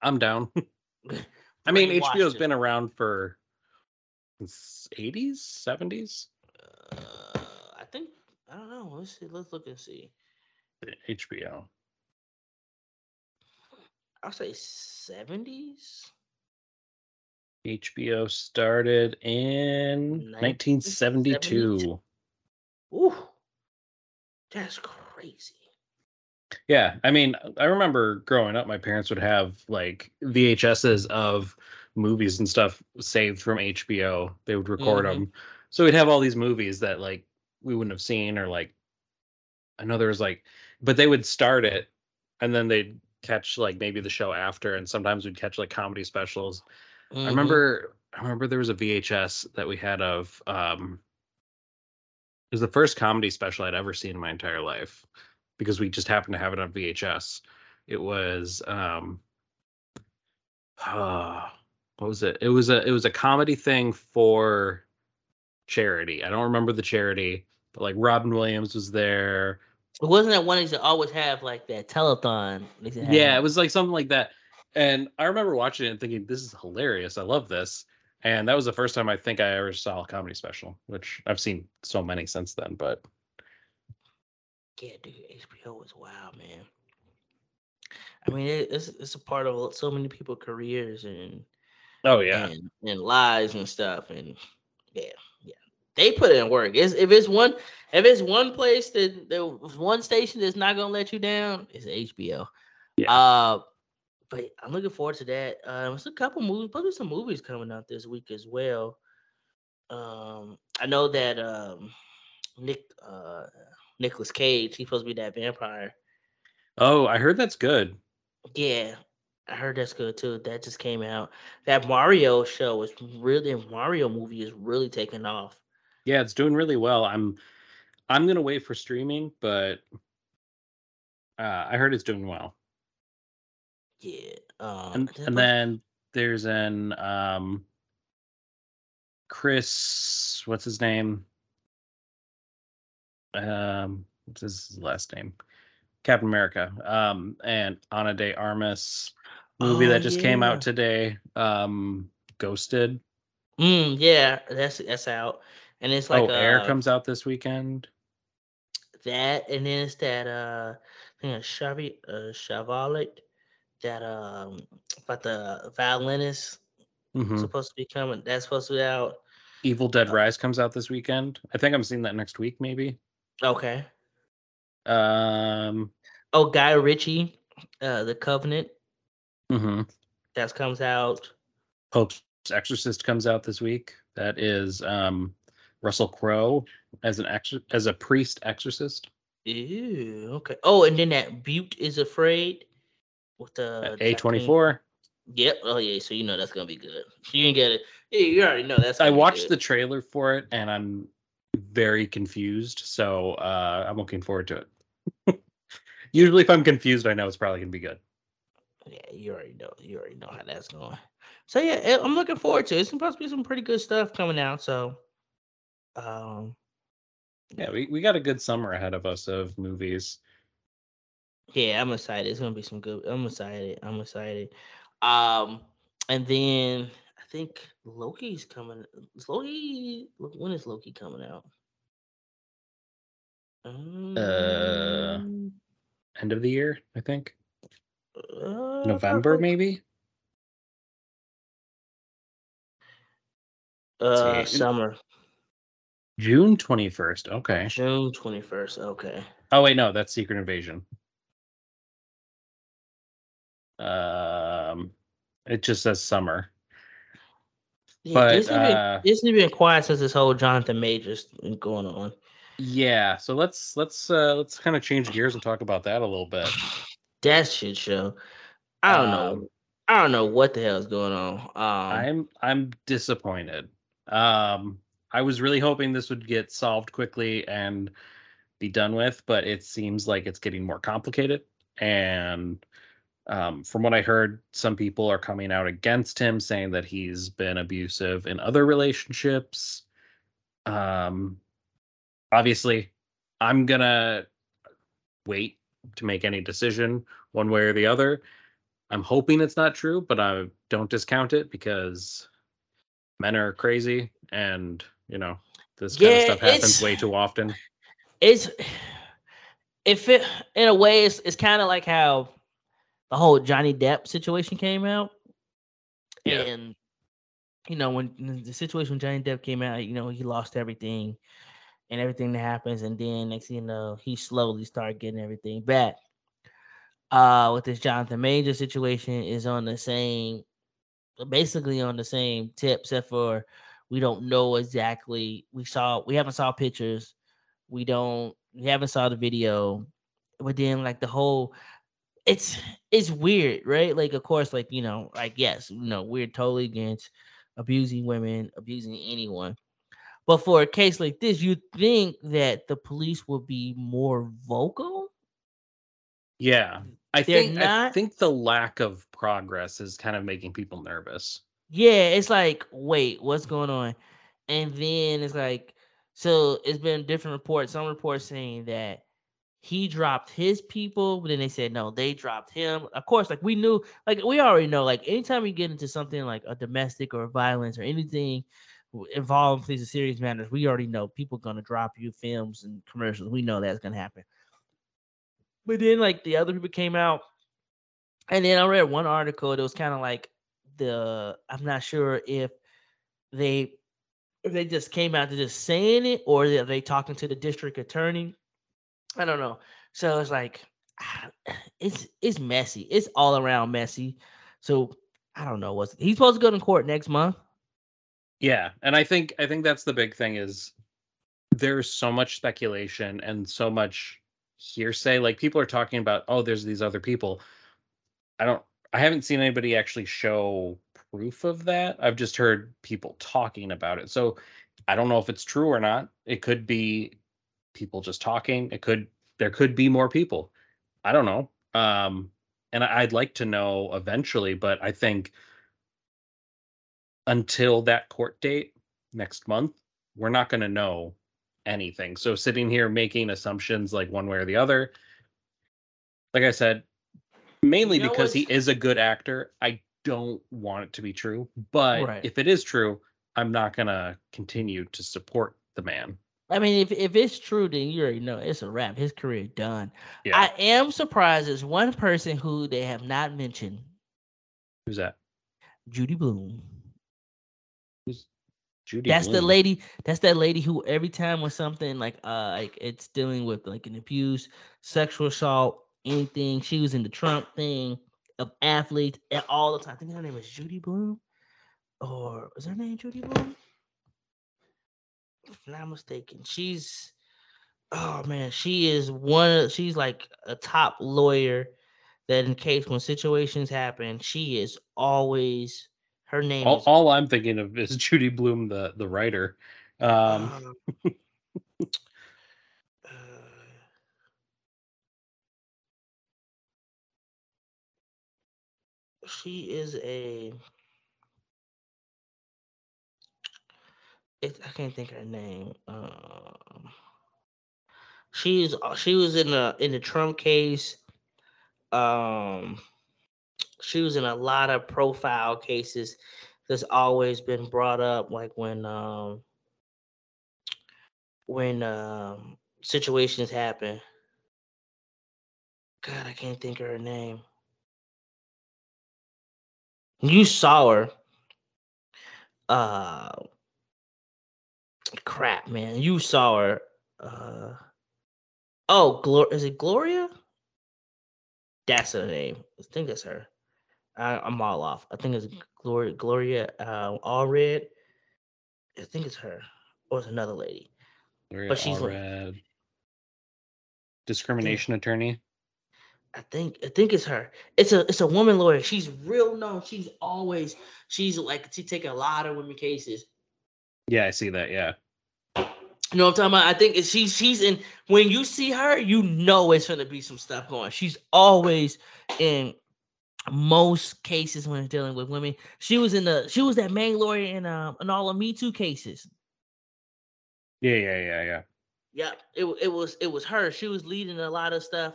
I'm down. I mean, HBO's it. been around for 80s, 70s. Uh, I think I don't know. Let's see. Let's look and see. HBO. I'll say seventies. HBO started in 1972. Ooh, that's crazy. Yeah, I mean, I remember growing up, my parents would have like VHSs of movies and stuff saved from HBO. They would record Mhm. them, so we'd have all these movies that like we wouldn't have seen, or like I know there was like, but they would start it, and then they'd catch like maybe the show after, and sometimes we'd catch like comedy specials. I Mhm. remember, I remember there was a VHS that we had of. um It was the first comedy special I'd ever seen in my entire life because we just happened to have it on VHS. It was um uh, what was it? It was a it was a comedy thing for charity. I don't remember the charity, but like Robin Williams was there. It wasn't that one that used to always have like that telethon. they used to Yeah, it was like something like that. And I remember watching it and thinking, this is hilarious. I love this. And that was the first time I think I ever saw a comedy special, which I've seen so many since then. But Yeah, dude, HBO was wild, man. I mean, it, it's it's a part of so many people's careers and oh yeah. and and lives and stuff. And yeah, yeah, they put in work. It's, if it's one if it's one place that there was one station that's not gonna let you down, it's HBO. Yeah. Uh, but I'm looking forward to that. Um, there's a couple movies, probably some movies coming out this week as well. Um, I know that um, Nick uh Nicolas Cage, he's supposed to be that vampire. Oh, I heard that's good. Yeah, I heard that's good too. That just came out. That Mario show is really Mario movie is really taking off. Yeah, it's doing really well. I'm I'm gonna wait for streaming, but uh, I heard it's doing well. Yeah. Um And and then there's an um Chris, what's his name? Um, what's his last name? Captain America. Um, and Ana de Armas movie Oh, that just came out today. Um, Ghosted. Mm, yeah, that's that's out. And it's like oh, Air uh, comes out this weekend. that and then it's that uh I think it's Chavi uh Chavalet that um about the violinist Mhm. supposed to be coming. That's supposed to be out. Evil Dead uh, Rise comes out this weekend. I think I'm seeing that next week, maybe. Okay. Um, Oh, Guy Ritchie, uh, The Covenant, Mm mhm. that comes out. Pope's Exorcist comes out this week. That is um, Russell Crowe as an exor- as a priest exorcist. Ew, okay. Oh, and then that Beau is Afraid with the A twenty four. Yep. Oh yeah. So you know that's gonna be good. You can get it. Yeah, you already know that's. I watched the trailer for it and I'm very confused. So uh, I'm looking forward to it. Usually, if I'm confused, I know it's probably gonna be good. Yeah, you already know. You already know how that's going. So yeah, I'm looking forward to it. It's supposed to be some pretty good stuff coming out. So, um, Yeah, we, we got a good summer ahead of us of movies. Yeah, I'm excited. It's gonna be some good. I'm excited. I'm excited. Um, and then I think Loki's coming. Is Loki? When is Loki coming out? Um, End of the year, I think. uh, November, maybe. Uh, summer, June 21st. Okay. June 21st. Okay. Oh wait, no, that's Secret Invasion. Um, it just says summer. Yeah, But, Disney, uh, been, Disney been quiet since this whole Jonathan Majors going on. Yeah, so let's let's uh let's kind of change gears and talk about that a little bit. That shit show. I don't know. Um, I don't know what the hell is going on. Um, I'm I'm disappointed. Um, I was really hoping this would get solved quickly and be done with, but it seems like it's getting more complicated. And Um, from what I heard, some people are coming out against him, saying that he's been abusive in other relationships. Um, obviously, I'm gonna wait to make any decision one way or the other. I'm hoping it's not true, but I don't discount it because men are crazy and you know this kind of stuff happens way too often. it's if it in a way it's it's kind of like how the whole Johnny Depp situation came out, Yeah. and you know when the situation when Johnny Depp came out, you know he lost everything and everything that happens, and then next thing you know he slowly started getting everything back. Uh, with this Jonathan Major situation is on the same, basically on the same tip, except for we don't know exactly. We saw we haven't saw pictures. We don't we haven't saw the video, but then like the whole it's it's weird, right? Like of course, like you know, like yes, you know, we're totally against abusing women, abusing anyone. But for a case like this, you think that the police will be more vocal? Yeah. I They're think I think the lack of progress is kind of making people nervous. Yeah, it's like, wait, what's going on? And then it's like, so it's been different reports. Some reports saying that he dropped his people, but then they said no, they dropped him. Of course, like we knew, like we already know, like anytime you get into something like a domestic or violence or anything w- involving these serious matters, we already know people gonna drop you films and commercials. We know that's gonna happen. But then like the other people came out, and then I read one article that was kind of like the I'm not sure if they if they just came out to just saying it or are they talking to the district attorney I don't know. So it's like ah, it's it's messy. It's all around messy. So I don't know what's he's supposed to go to court next month. Yeah, and I think I think that's the big thing is there's so much speculation and so much hearsay. Like people are talking about, oh, there's these other people. I don't I haven't seen anybody actually show proof of that. I've just heard people talking about it. So I don't know if it's true or not. It could be people just talking. It could there could be more people. I don't know. Um and I'd like to know eventually, but I think until that court date next month, we're not going to know anything. So sitting here making assumptions like one way or the other, like I said, mainly You know because he is a good actor, I don't want it to be true. But Right. if it is true, I'm not going to continue to support the man. I mean, if if it's true, then you already know it's a wrap. His career done. Yeah. I am surprised there's one person who they have not mentioned, Who's that? Judy Bloom. Judy. That's the lady. That's that lady who every time when something like uh like it's dealing with like an abuse, sexual assault, anything. She was in the Trump thing of athletes and all the time. I think her name is Judy Bloom, or is her name Judy Bloom? If not mistaken, she's oh man, she is one. Of, she's like a top lawyer that in case when situations happen, she is always her name All, is all I'm thinking of is Judy Blume, the the writer. Um, Um, uh, she is a. I can't think of her name. Um, she's uh, she was in the in the Trump case. Um, she was in a lot of profile cases that's always been brought up, like when um when um situations happen. God, I can't think of her name. You saw her. Uh crap, man. You saw her. Uh oh, Glor is it Gloria? That's her name. I think that's her. I, I'm all off. I think it's Gloria Gloria uh Allred. I think it's her. Or it's another lady. Gloria But she's like- Allred, discrimination attorney. I think I think it's her. It's a it's a woman lawyer. She's real known. She's always she's like she take a lot of women cases. Yeah, I see that. Yeah. You know what I'm talking about? I think she's she's in when you see her, you know it's gonna be some stuff going. She's always in most cases when dealing with women. She was in the she was that main lawyer in um in all of Me Too cases. Yeah, yeah, yeah, yeah. Yeah, it it was it was her. She was leading a lot of stuff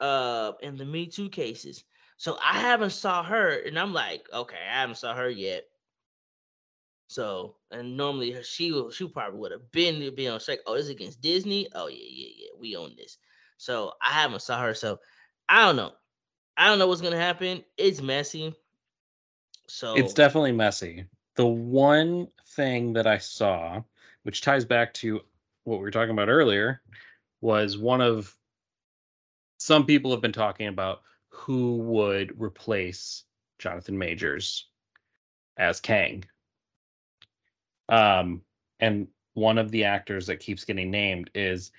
uh in the Me Too cases. So I haven't saw her, and I'm like, okay, I haven't saw her yet. So and normally she will she probably would have been to be on strike. Oh, this is against Disney. Oh yeah, yeah, yeah. We own this. So I haven't saw her. So I don't know. I don't know what's gonna happen. It's messy. So It's definitely messy. The one thing that I saw, which ties back to what we were talking about earlier, was one of some people have been talking about who would replace Jonathan Majors as Kang. Um, and one of the actors that keeps getting named is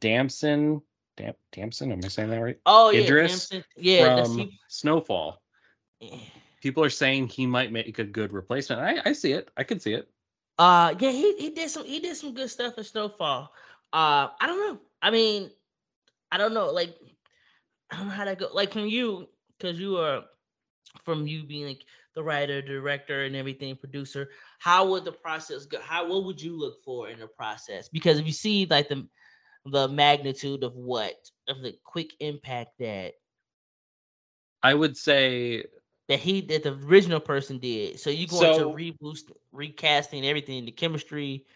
Damson. Dam- Damson, am I saying that right? oh yeah, Idris Damson- yeah, From he. Snowfall. People are saying he might make a good replacement. I, I see it. I can see it. Uh yeah, he, he did some he did some good stuff in Snowfall. Uh I don't know. I mean, I don't know, like I don't know how to go like from you, because you are from you being like the writer, director, and everything, producer, how would the process go? How what would you look for in the process? Because if you see like the the magnitude of what of the quick impact that I would say that he that the original person did. So you going So- to reboost, recasting everything, the chemistry,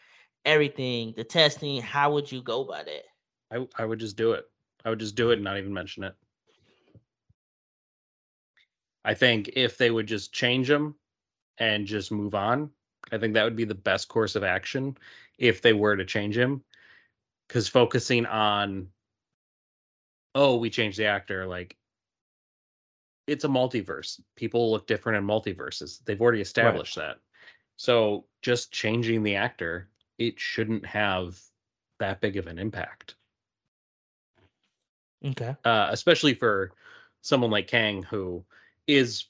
everything, the testing. How would you go by that? I, I would just do it. I would just do it and not even mention it. I think if they would just change them and just move on, I think that would be the best course of action if they were to change him. Because focusing on, oh, we changed the actor, like it's a multiverse. People look different in multiverses. They've already established that. So just changing the actor, it shouldn't have that big of an impact. Okay. uh, especially for someone like Kang who is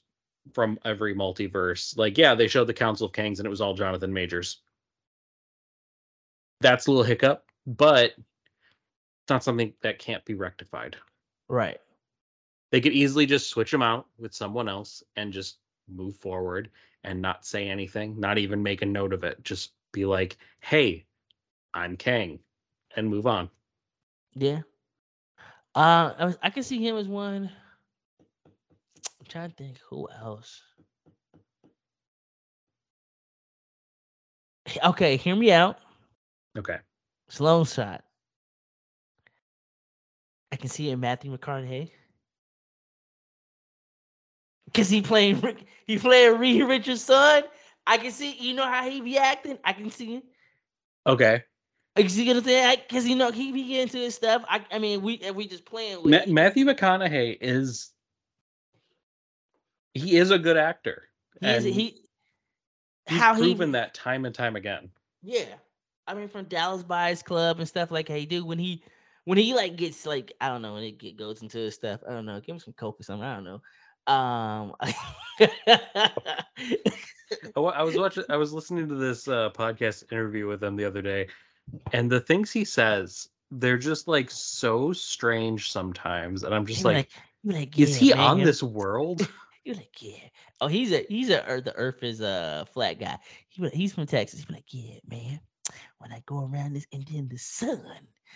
from every multiverse. Like, yeah, they showed the Council of Kangs and it was all Jonathan Majors. That's a little hiccup, but it's not something that can't be rectified. Right. They could easily just switch them out with someone else and just move forward and not say anything, not even make a note of it. Just be like, hey, I'm Kang, and move on. Yeah. Uh, I, was, I can see him as one. I'm trying to think who else. Okay, hear me out. Okay. Sloan shot. I can see it Matthew McConaughey. Cause he playing he playing Reed Richards' son. I can see you know how he be acting. I can see it. Okay. You see what I'm? Because you know he be getting to his stuff. I I mean we we just playing with Ma- Matthew McConaughey is he is a good actor. He is he He's how he proven that time and time again. Yeah. I mean from Dallas Buyers Club and stuff like hey dude when he when he like gets like I don't know when it goes into his stuff I don't know give him some coke or something I don't know um I was watching I was listening to this uh, podcast interview with him the other day and the things he says they're just like so strange sometimes and I'm just he like, he like, is "Yeah, he on man." this world? You're like, yeah. Oh, he's a he's a earth, the Earth is a flat guy. He he's from Texas. He's like, yeah, man. When I go around this, and then the sun,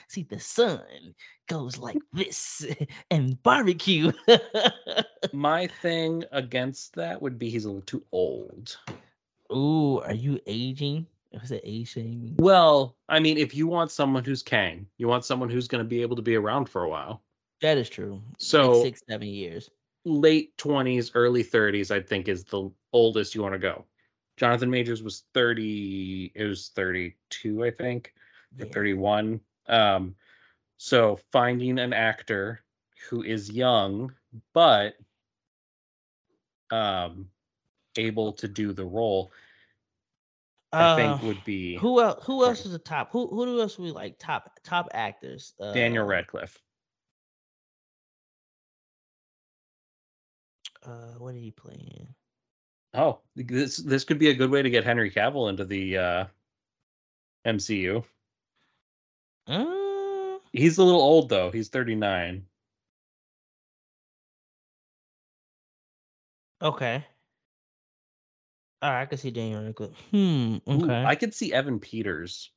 see the sun goes like this, and barbecue. My thing against that would be he's a little too old. Ooh, are you aging? Was it age shaming? Well, I mean, if you want someone who's Kang, you want someone who's going to be able to be around for a while. That is true. Like So six, seven years. Late 20s, early 30s, I think is the oldest you want to go. Jonathan Majors was 30, it was 32, I think, or Yeah. 31. Um, so finding an actor who is young but um able to do the role, I think Uh, would be who else? Who else is the top? Who who else we like top top actors? Uh, Daniel Radcliffe. Uh, what are he playing? Oh, this this could be a good way to get Henry Cavill into the uh MCU. Uh, He's a little old though. He's 39. Okay. All right, I can see Daniel Radcliffe. Hmm. Ooh, Okay. I could see Evan Peters.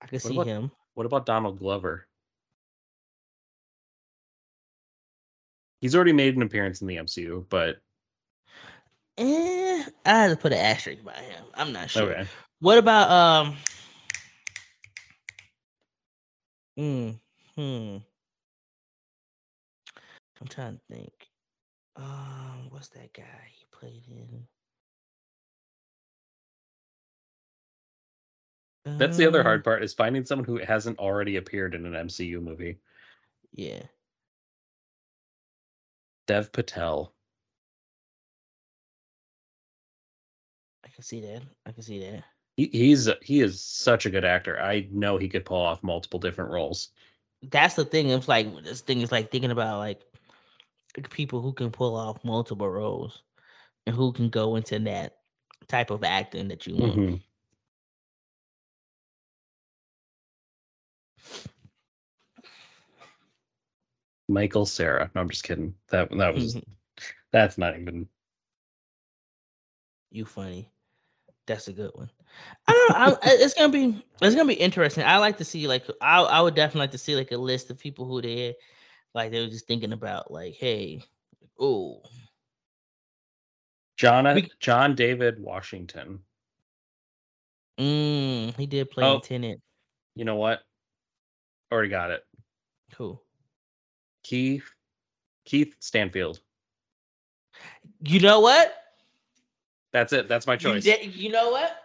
I What see about him. What about Donald Glover? He's already made an appearance in the MCU, but Eh, I had to put an asterisk by him. I'm not sure. okay. What about um? Hmm. Hmm. I'm trying to think. Um, what's that guy he played in? That's the other Um, hard part is finding someone who hasn't already appeared in an MCU movie. Yeah. Dev Patel. I can see that. I can see that. He, he's he is such a good actor. I know he could pull off multiple different roles. That's the thing. It's like this thing is like thinking about like people who can pull off multiple roles and who can go into that type of acting that you want. Mhm. Michael Cera. No, I'm just kidding. That that was that's not even you funny. That's a good one. I don't know. I, it's gonna be it's gonna be interesting. I like to see like I I would definitely like to see like a list of people who they like they were just thinking about like hey oh John We- John David Washington. mm, he did play Oh. Tenet. You know what? Already got it. Who Keith Keith Stanfield. you know what That's it. That's my You choice. di- You, know what?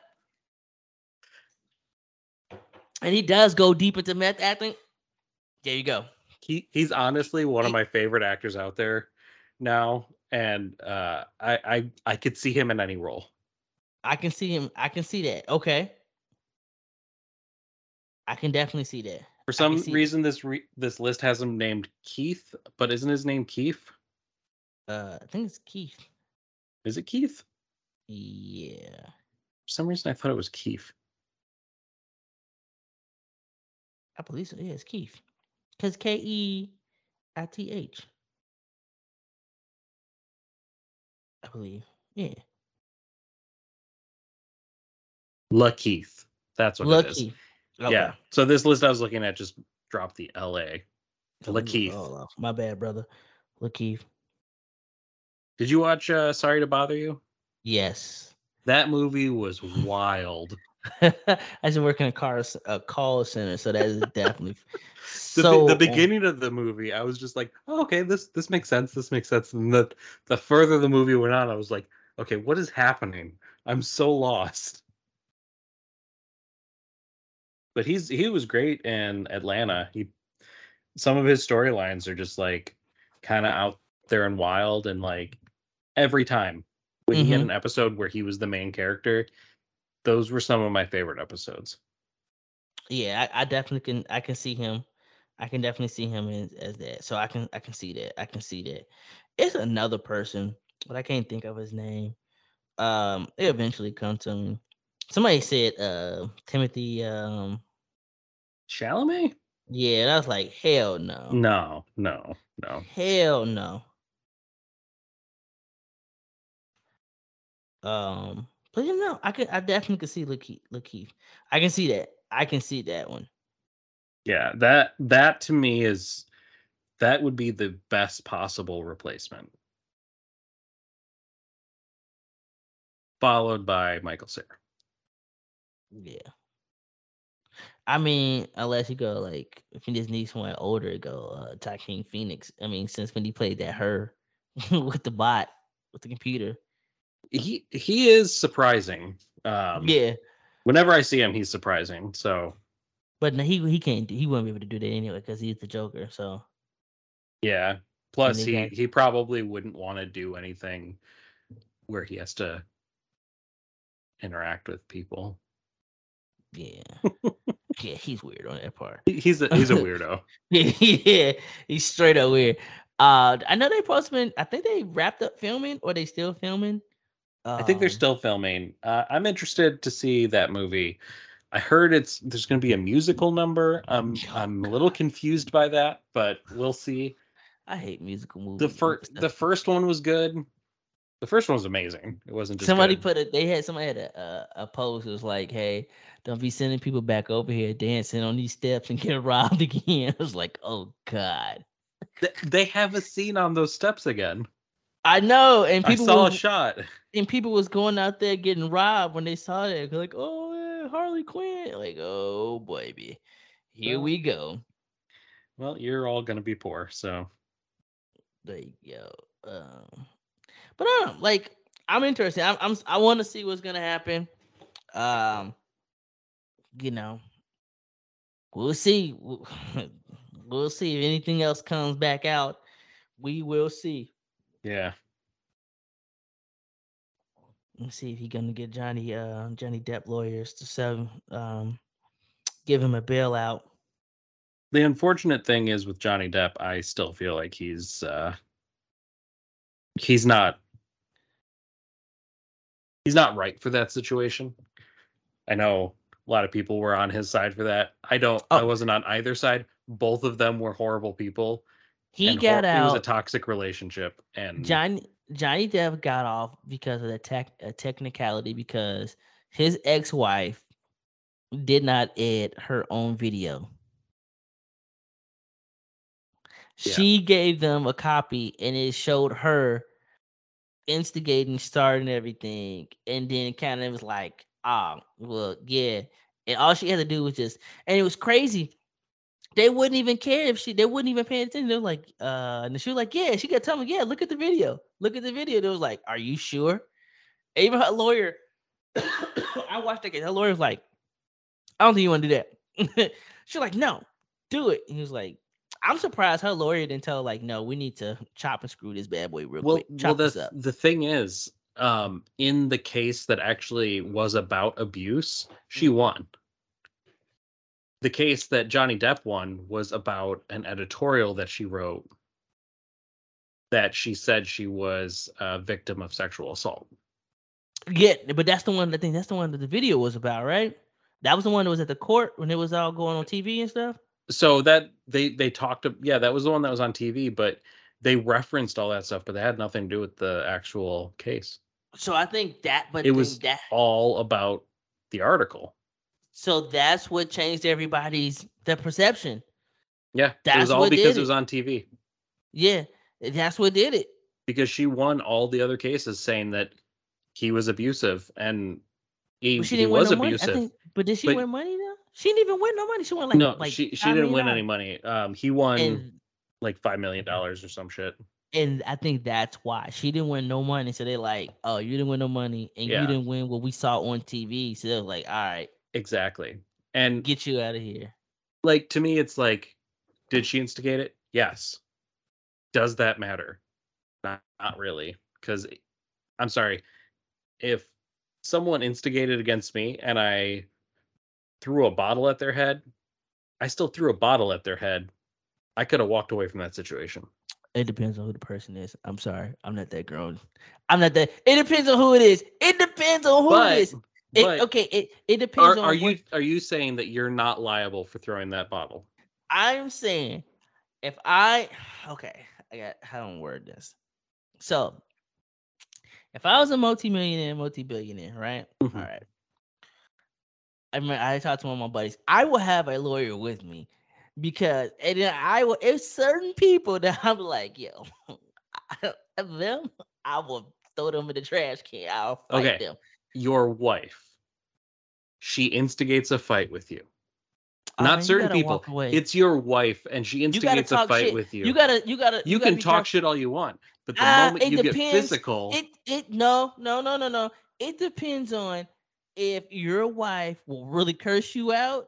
And he does go deep into meth acting. There you go. He he's honestly one of my favorite actors out there now, and uh, I I I could see him in any role. I can see him. I can see that. Okay. I can definitely see that. For some reason, this re- this list has him named Keith, but isn't his name Keith? Uh, I think it's Keith. Is it Keith? Yeah. For some reason, I thought it was Keith. I believe so. Yeah, it's Keith. Because K E I T H. I believe. Yeah. La Keith. That's what it is. Lucky. Okay. Yeah. So this list I was looking at just dropped the L.A. So let Lakeith. roll off. My bad, brother. Lakeith. Did you watch uh, Sorry to Bother You? Yes. That movie was wild. I used to work in a car a call center, so that is definitely The, so be- the on- beginning of the movie, I was just like, oh, okay, this this makes sense. This makes sense. And the the further the movie went on, I was like, okay, what is happening? I'm so lost. But he's he was great in Atlanta. He some of his storylines are just like kind of out there and wild and like every time when he had Mhm. an episode where he was the main character, those were some of my favorite episodes. yeah, I, I definitely can I can see him. I can definitely see him as, as that. So I can I can see that. I can see that. It's another person, but I can't think of his name. Um, it eventually come to me. Somebody said uh Timothy um Chalamet? yeah, and I was like, hell no. No, no, no. Hell no. Um, but you know, I can I definitely can see Lakeith. Lakeith. I can see that. I can see that one. Yeah, that that to me is that would be the best possible replacement. Followed by Michael Cera. Yeah. I mean, unless you go like if you just need someone older, go uh Joaquin Phoenix. I mean, since when he played that her with the bot with the computer. He he is surprising. Um yeah. whenever I see him, he's surprising. So But no, he he can't do he wouldn't be able to do that anyway because he's the Joker. So yeah. Plus he got- he probably wouldn't want to do anything where he has to interact with people. yeah. yeah, he's weird on that part. He's a he's a weirdo. yeah, he's straight up weird. Uh, I know they postman. I think they wrapped up filming, or they still filming. I think they're Um, still filming. Uh, I'm interested to see that movie. I heard it's there's going to be a musical number. I'm I'm a little confused by that, but we'll see. I hate musical movies. The first the first one was good. The first one was amazing. It wasn't just somebody good. put it. They had somebody had a a, a post. It was like, "Hey, don't be sending people back over here dancing on these steps and get robbed again." I was like, "Oh God." They have a scene on those steps again. I know, and I people saw was, a shot. and people was going out there getting robbed when they saw that. They're like, "Oh, yeah, Harley Quinn!" Like, "Oh, baby, here Well, we go." Well, you're all gonna be poor, so Like, yo, um, but I don't know. Like, I'm interested. I'm, I'm I want to see what's gonna happen. Um, you know, we'll see. We'll- see if anything else comes back out. We will see. yeah. Let's see if he gonna get Johnny uh Johnny Depp lawyers to sell um give him a bailout. The unfortunate thing is with Johnny Depp, I still feel like he's uh he's not he's not right for that situation. I know a lot of people were on his side for that. I don't I Oh. wasn't on either side. Both of them were horrible people. He got hor- it was a toxic relationship and Johnny Johnny Depp got off because of the tech a technicality because his ex-wife did not edit her own video. Yeah. She gave them a copy and it showed her instigating, starting everything, and then kind of was like, ah, well, yeah. And all she had to do was just, and it was crazy. They wouldn't even care if she, they wouldn't even pay attention. They were like, uh, and she was like, yeah, she got tell me, yeah, look at the video, look at the video. They was like, are you sure? And even her lawyer, I watched that. Her lawyer was like, I don't think you want to do that. She's like, no, do it. And he was like, I'm surprised her lawyer didn't tell like, no, we need to chop and screw this bad boy real well, quick. well Chop this the the thing is, um, in the case that actually was about abuse, she Mhm. won. The case that Johnny Depp won was about an editorial that she wrote that she said she was a victim of sexual assault. Yeah, but that's the one. I think that's the one that the video was about, right? That was the one that was at the court when it was all going on TV and stuff. So that they they talked yeah, that was the one that was on TV, but they referenced all that stuff, but they had nothing to do with the actual case. So I think that, but It was that. all about the article. So that's what changed everybody's the perception. Yeah, it That's was all because did it was on TV. Yeah, that's what did it. because she won all the other cases saying that he was abusive and he, he was no abusive. think, but did she but- win money though? She didn't even win no money. She won like no, like she she didn't win any money. Um, he won And like five million dollars or some shit. and I think that's why she didn't win no money. So they like, oh, you didn't win no money, and Yeah. you didn't win what we saw on TV. So they're like, all right, Exactly. And get you out of here. like to me, it's like, did she instigate it? Yes. Does that matter? Not, not really. Because I'm sorry, if someone instigated against me and I threw a bottle at their head, I still threw a bottle at their head. I could have walked away from that situation. It depends on who the person is. I'm sorry, I'm not that grown. I'm not that. It depends on who it is. It depends on who but it is. It, okay, it it depends are, on. are you are you saying that you're not liable for throwing that bottle? I'm saying if I okay, I got how do I word this. So if I was a multi-millionaire, multi-billionaire, right? Mhm. All right. I mean, I talked to one of my buddies. I will have a lawyer with me because, and then I will. If certain people that I'm like, yo, them, I will throw them in the trash can. I'll fight Okay. them. Your wife, she instigates a fight with you. Oh, not man, you certain people. It's your wife, and she instigates a fight shit. with you. You gotta, you gotta. you gotta can talk shit all you want, but the Ah, moment it you get depends. physical, It it no no no no no. It depends on if your wife will really curse you out.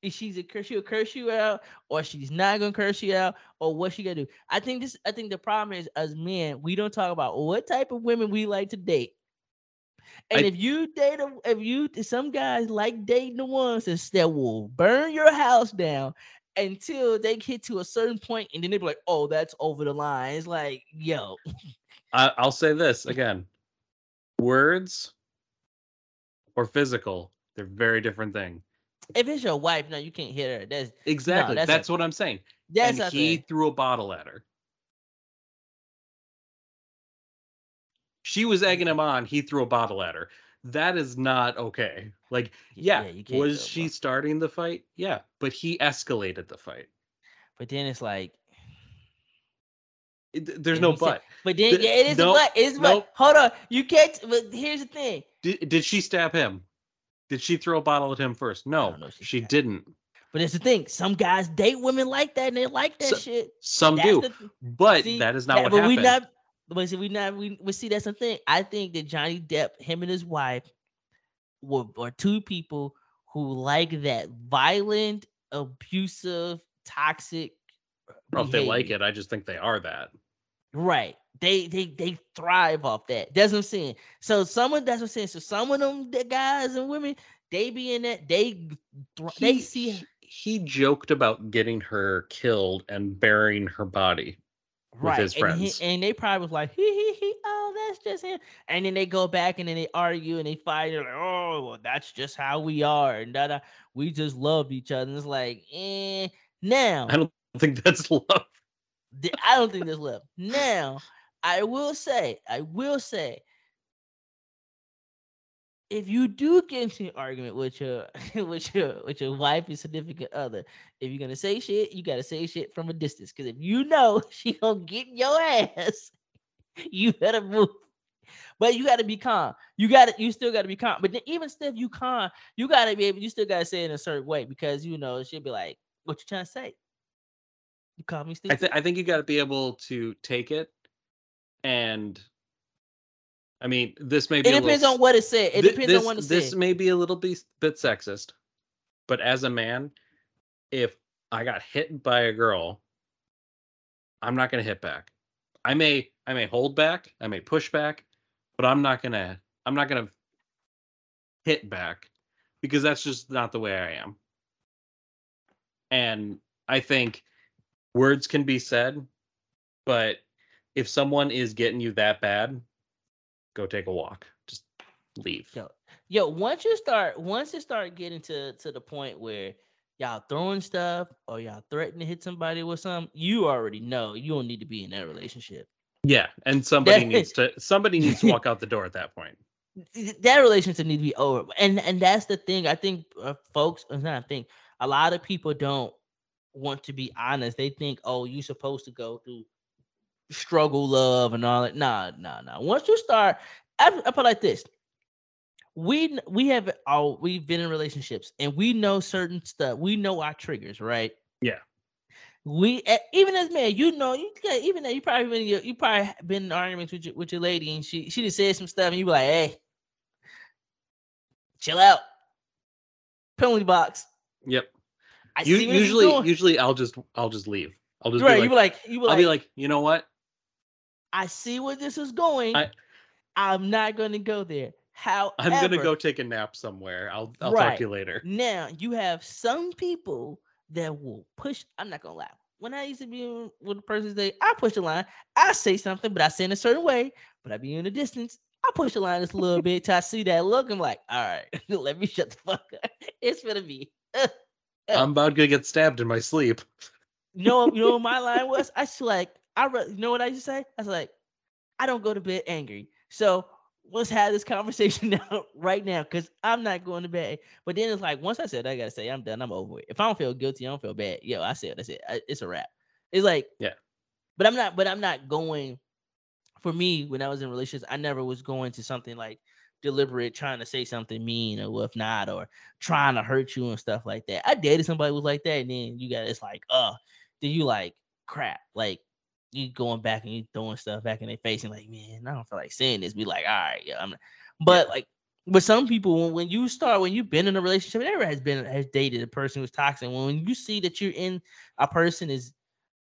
If she's a curse, she'll curse you out, or she's not gonna curse you out, or what she gonna do. I think this. I think the problem is, as men, we don't talk about what type of women we like to date. And I- if you date, a, if you, some guys like dating the ones that will burn your house down until they get to a certain point, and then they be like, "Oh, that's over the line." It's like, yo, I, I'll say this again: words or physical, They're very different thing. If it's your wife, no, you can't hit her. That's Exactly. that's that's a- what I'm saying. that's and he threw a bottle at her. She was egging mm-hmm. him on. He threw a bottle at her. That is not okay. Like, yeah, you can't was she starting the fight? Yeah, but he escalated the fight. But then it's like, It- there's And no said- but. but then Th- yeah, it is nope, a but. It's a nope. but. Hold on, you can't. But here's the thing. Did, did she stab him? Did she throw a bottle at him first? No, don't know she she didn't. But it's the thing. Some guys date women like that, and they like that So- shit. Some That's do, the but see, that is not that- what but happened. we not. But see, we not. We, we see that's the thing. I think that Johnny Depp, him and his wife, were, were two people who like that violent, abusive, toxic. Well, if they like it, I just think they are that. Right. They they they thrive off that. That's what I'm saying. So some of that's what I'm saying. So some of them the guys and women, they be in that, they thr- they see he, he joked about getting her killed and burying her body. right. his and, he- friends. and they probably was like, he he hee, oh, that's just him. And then they go back and then they argue and they fight. They're like, oh, well, that's just how we are. And da, da, we just love each other. And it's like, eh. Now I don't think that's love. Th- I don't think there's left. Now, I will say, I will say, if you do get into an argument with your with your with your wife and significant other, if you're gonna say shit, you gotta say shit from a distance. Because if you know she gonna get your ass, you better move. But you gotta be calm. You gotta you still gotta be calm. But then even still, you calm, you gotta be able. You still gotta say it in a certain way because you know she'll be like, "What you trying to say? You call me I, th- I think you got to be able to take it, and I mean, this may be. It a little depends s- on what it said. It thi- depends this, on what it This said. may be a little bit, bit sexist, but as a man, if I got hit by a girl, I'm not going to hit back. I may, I may hold back, I may push back, but I'm not gonna, I'm not gonna hit back because that's just not the way I am. And I think words can be said, but if someone is getting you that bad, go take a walk. Just leave. Yo, yo, once you start, once you start getting to to the point where y'all throwing stuff or y'all threatening to hit somebody with something, you already know you don't need to be in that relationship. Yeah, and somebody That- needs to somebody needs to walk out the door at that point. That relationship need to be over, and and that's the thing. I think uh, folks, it's not a thing. A lot of people don't want to be honest. They think, oh, you're supposed to go through struggle, love, and all that. Nah, nah, nah. Once you start, I, I put it like this: we we have all we've been in relationships, and we know certain stuff. We know our triggers, right? Yeah. We even as men, you know, you even though you probably been you probably been in arguments with your with your lady, and she she just said some stuff, and you be like, hey, chill out, penalty box. Yep. I You, see where this is usually usually I'll just I'll just leave. I'll just right. be you be like, like, you be I'll like, be like, you know what? I see where this is going. I- I'm not going to go there. How I'm gonna go take a nap somewhere. I'll I'll talk to you later. Now you have some people that will push. I'm not gonna lie. When I used to be with a person say, I push the line. I say something, but I say in a certain way. But I be in the distance. I push the line just a little bit till I see that look. I'm like, all right, let me shut the fuck up. It's gonna be. I'm about to get stabbed in my sleep. You know, you know what my line was? I was like, I re- you know what I used to say? I was like, I don't go to bed angry. So let's have this conversation now, right now, because I'm not going to bed. But then it's like, once I said, I gotta say, I'm done. I'm over it. If I don't feel guilty, I don't feel bad. Yo, I said, that's it. I- It's a wrap. It's like, Yeah. But I'm not. But I'm not going. For me, when I was in relationships, I never was going to something like deliberate, trying to say something mean or if not, or trying to hurt you and stuff like that. I dated somebody who was like that, and then you got it's like, uh, then you like crap, like you going back and you throwing stuff back in their face and like, man, I don't feel like saying this. Be like, all right, yeah, I'm. Not. But like, but some people, when, when you start, when you've been in a relationship, never has been has dated a person who's toxic. When you see that you're in a person is,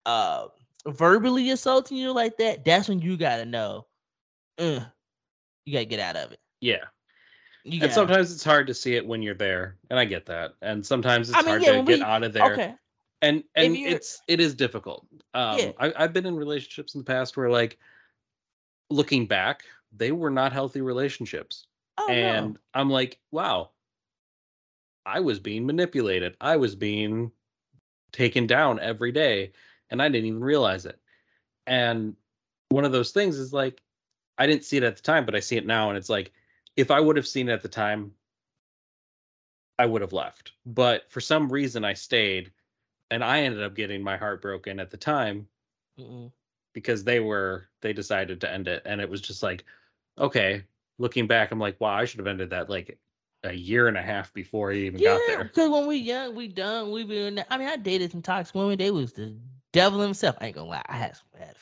uh, verbally assaulting you like that, that's when you gotta know, uh, you gotta get out of it. Yeah. You And sometimes it's hard to see it when you're there, and I get that. And sometimes it's I mean, hard yeah, to get we- out of there. okay, And and it's it is difficult. Um Yeah. I, I've been in relationships in the past where like looking back, they were not healthy relationships. oh and no, I'm like, wow, I was being manipulated. I was being taken down every day and I didn't even realize it. And one of those things is like I didn't see it at the time, but I see it now and it's like if I would have seen it at the time I would have left. But for some reason I stayed and I ended up getting my heart broken at the time Mm-mm. because they were they decided to end it and it was just like okay looking back i'm like wow i should have ended that like a year and a half before he even got Yeah, there because when we young, we done, we been. I mean, I dated some toxic women. They was the devil himself. I ain't gonna lie. I had some, had,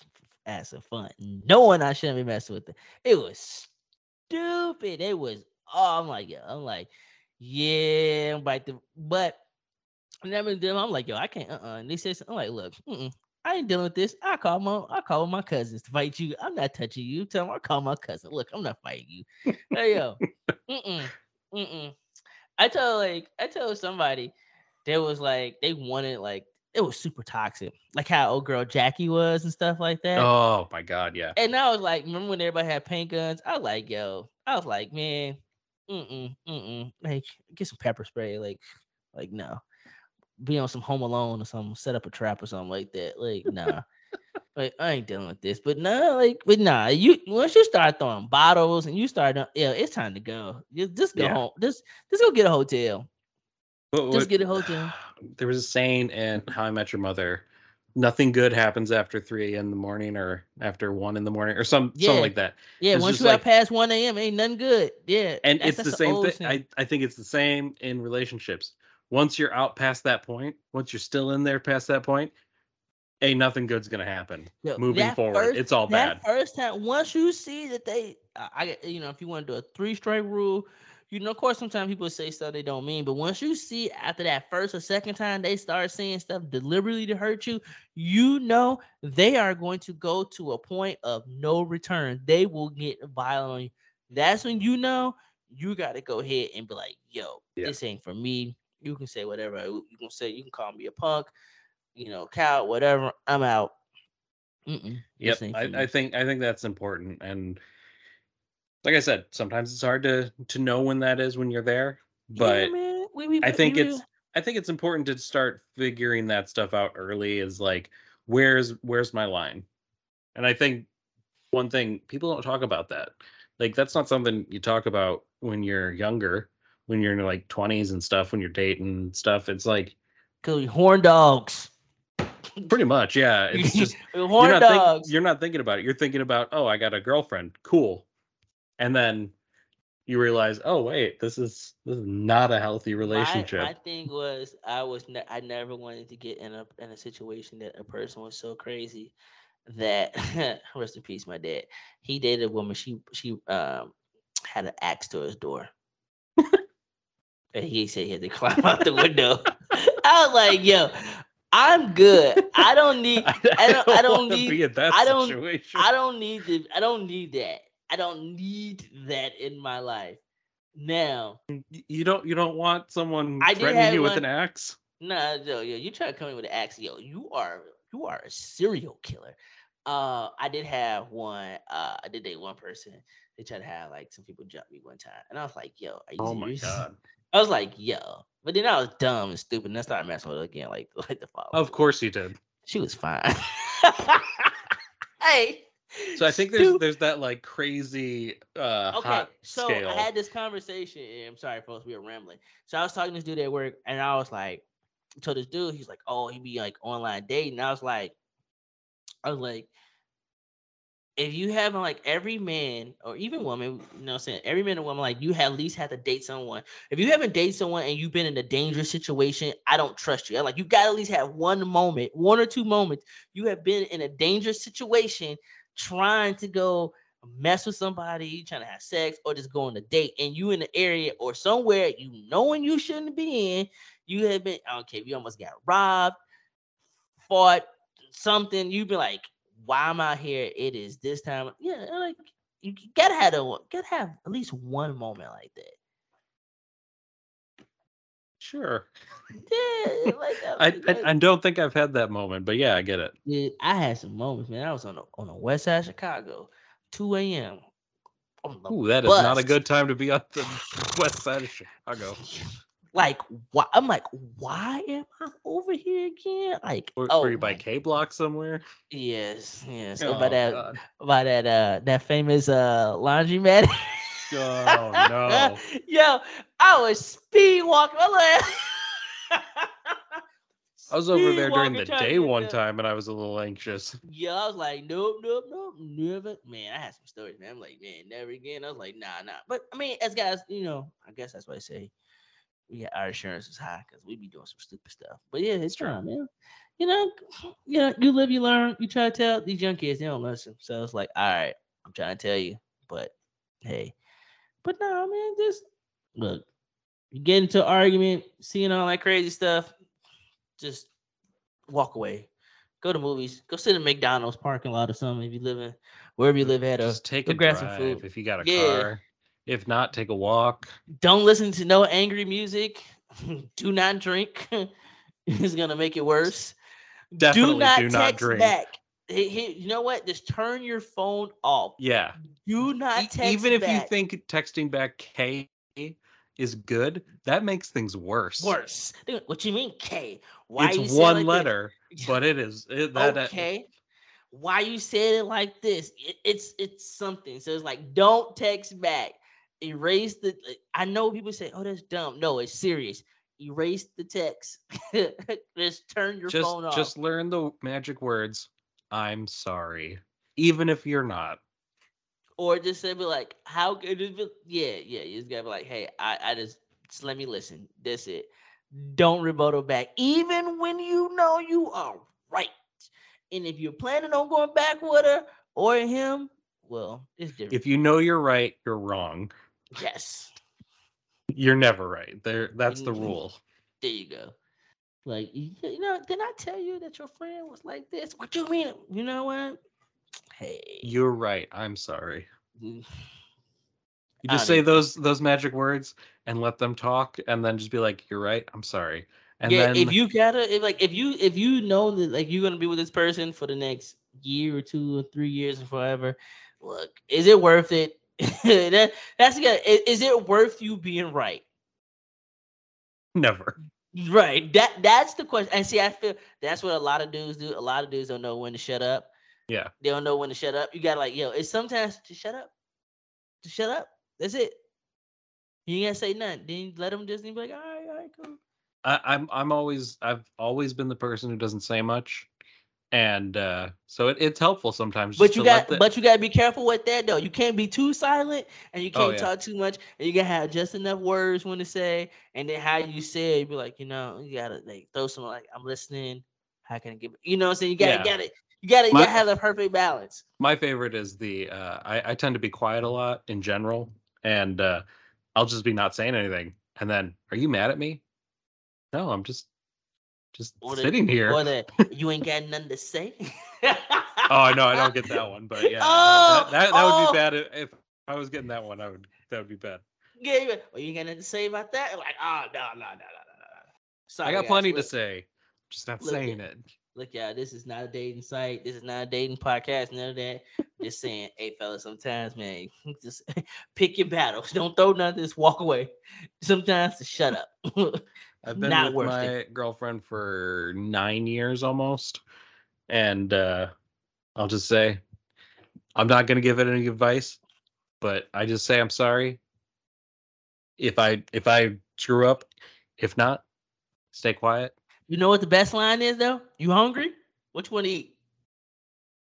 had some fun. Knowing I shouldn't be messing with them. It was stupid. It was. Oh, I'm like, yeah. I'm like, yeah. I'm like the, but never them. I'm like, yo, I can't. Uh, uh And they said, something, I'm like, look, mm-mm, I ain't dealing with this. I call my, I call my cousins to fight you. I'm not touching you. Tell them I call my cousin. Look, I'm not fighting you. hey yo, mm-mm, mm-mm. I told like I told somebody there was like they wanted like it was super toxic, like how old girl Jackie was and stuff like that. oh my god yeah And I was like, remember when everybody had paint guns? I was like, yo, I was like, man, mm-mm, mm-mm. Like, get some pepper spray. Like, like no. Be on some home alone or something, set up a trap or something like that. Like, nah. like, I ain't dealing with this. But nah, like, but nah, you once you start throwing bottles and you start yeah, it's time to go. Just just go Yeah. home. Just just go get a hotel. But Just get a hotel. there was a saying in how i met your mother nothing good happens after 3 in the morning or after 1 in the morning or some Yeah. something like that Yeah, It's once you like- past 1 a.m., ain't nothing good. Yeah. and that's- it's the same thing. I, I think it's the same in relationships once you're out past that point once you're still in there past that point ain't nothing good's gonna happen Yo, moving forward first- it's all that bad first time, once you see that they, I, you know, if you want to do a three strike rule, you know, of course, sometimes people say stuff they don't mean, but once you see after that first or second time they start saying stuff deliberately to hurt you, you know they are going to go to a point of no return. They will get violent on you. That's when you know you got to go ahead and be like, yo, Yeah. this ain't for me. You can say whatever. You can say, you can call me a punk, you know, cow, whatever. I'm out. Mm-mm, Yep, this ain't for I. I think I think that's important, and like I said, sometimes it's hard to to know when that is when you're there. But yeah. We, we, I think really- it's I think it's important to start figuring that stuff out early. Is like where's where's my line, and I think one thing people don't talk about that. Like that's not something you talk about when you're younger, when you're in your like 20s and stuff, when you're dating and stuff. It's like Cause we horn dogs. pretty much, yeah. It's just We're you're horn not, think- dogs. you're not thinking about it. You're thinking about, oh, I got a girlfriend. Cool. And then you realize, oh wait, this is this is not a healthy relationship. My, my thing was I was ne- I never wanted to get in a in a situation that a person was so crazy that rest in peace, my dad. He dated a woman. She she um had an axe to his door. and he said he had to climb out the window. I was like, yo, I'm good. I don't need I don't- I don't need- be in that I don't- situation. I don't need the I don't need that. I don't need that in my life. Now, you don't you don't want someone I did threatening have you with one- an axe. nah, yo, yo, you try to come in with an axe, yo, you are you are a serial killer. Uh, I did have one. Uh, I did date one person. They tried to have like some people jump me one time, and I was like, "Yo, are you Oh my serious?" god. I was like, "Yo," but then I was dumb and stupid, and I started messing with her again, like like the follow. Of course you did. she was fine. hey. So I think there's there's that like crazy uh Okay, so scale. I had this conversation. and I'm sorry, folks, we were rambling. So I was talking to this dude at work, and I was like, told this dude, he's like, oh, he be like online dating. I was like, I was like, if you haven't like every man or even woman, you know, what I'm saying every man and woman, like you at least have to date someone. If you haven't dated someone and you've been in a dangerous situation, I don't trust you. I'm Like you got to at least have one moment, one or two moments. You have been in a dangerous situation, trying to go mess with somebody, trying to have sex, or just go on a date, and you in the area or somewhere you knowing you shouldn't be in. You have been okay. You almost got robbed, fought something. You've been like, why am I here? It is this time. Yeah, like you gotta have a gotta have at least one moment like that. Sure. Yeah, like I, I I don't think I've had that moment, but yeah, I get it. Dude, I had some moments, man. I was on the on the west side of Chicago, 2 a.m. Ooh, that is not a good time to be on the west side of Chicago. Like why? I'm like, why am I over here again? Like, Were, oh were you by K Block somewhere? yes, yes. Oh, by that, God. by that, uh, that famous uh laundromat. Oh, no. Yo, I was speed walking. I was over there during the day one time and I was a little anxious. Yeah, I was like, nope, nope, nope, never. Man, I had some stories, man. I'm like, man, never again. I was like, nah, nah. But I mean, as guys, you know, I guess that's why I say we got our insurance is high because we be doing some stupid stuff. But yeah, it's true, man. You know, you know, you live, you learn. You try to tell these young kids, they don't listen. So it's like, all right, I'm trying to tell you, but hey, but no, man, just look. You get into an argument, seeing all that crazy stuff, just walk away. Go to movies. Go sit in McDonald's parking lot or something if you live in wherever you live at. Or Just take a grab some drive food. if you got a Yeah. car. If not, take a walk. don't listen to no angry music. do not drink. it's gonna make it worse. Definitely do not do not text drink. back. Hey, hey, you know what? Just turn your phone off. Yeah. Do not text Even if you think texting back K is good, that makes things worse. worse. Go, What you mean, K? Why it's you say it one like this?" letter, but it is it, that uh, okay. Why you said it like this? It- it's it's something. So it's like don't text back. Erase the. I know people say, "Oh, that's dumb." No, it's serious. Erase the text. just turn your just phone off. just learn the magic words. I'm sorry, even if you're not. or just say, "Be like, how could it be?" Yeah, yeah. You just gotta be like, "Hey, I, I just, just let me listen. That's it. Don't rebuttal back, even when you know you are right. And if you're planning on going back with her or him, well, it's different. If you know you're right, you're wrong. yes, You're never right. There, that's the Mhm. rule. there you go. Like, you, know, did I tell you that your friend was like this? What you mean? You know what? Hey, You're right. I'm sorry. mm, You just say even- those those magic words and let them talk, and then just be like, "You're right. I'm sorry." And yeah, then if you gotta, if like, if you if you know that like you're gonna be with this person for the next year or two or three years or forever, look, is it worth it? that that's good. Is, is it worth you being right? never. Right. That that's the question. And see, I feel that's what a lot of dudes do. A lot of dudes don't know when to shut up. Yeah. They don't know when to shut up. You gotta like, yo, it's sometimes to shut up. To shut up. That's it. You ain't gotta say nothing. Then you let them just be like, all right, all right, cool. I, I'm I'm always I've always been the person who doesn't say much, and uh, so it, it's helpful sometimes. But you got the- but you gotta be careful with that though. You can't be too silent and you Oh, can't yeah. talk too much. And you gotta have just enough words when to say, and then how you say it, be like, you know, you gotta like throw some like I'm listening. How can I give you know what I'm saying? You gotta Yeah. gotta you gotta you My- gotta have the perfect balance. my favorite is the uh, I, I tend to be quiet a lot in general, and uh, I'll just be not saying anything, and then are you mad at me? No, I'm just just sitting here. You ain't got nothing to say. oh, no, I don't get that one, but yeah, Oh, that, that, that would oh. be bad if, if I was getting that one. I would that would be bad. Yeah, you, well, you ain't got nothing to say about that. Like, oh no, no, no, no, no, no. Sorry, I got guys. plenty to say, just not look saying it. Look, y'all, this is not a dating site. This is not a dating podcast. None of that. Just saying, hey, fellas, sometimes, man, just pick your battles. Don't throw nothing. Just walk away. Sometimes, just shut up. I've been Not with my it. girlfriend for nine years almost, and uh, I'll just say I'm not going to give it any advice, but I just say I'm sorry if I if I screw up. If not, stay quiet. you know what the best line is, though? You hungry? What you want to eat?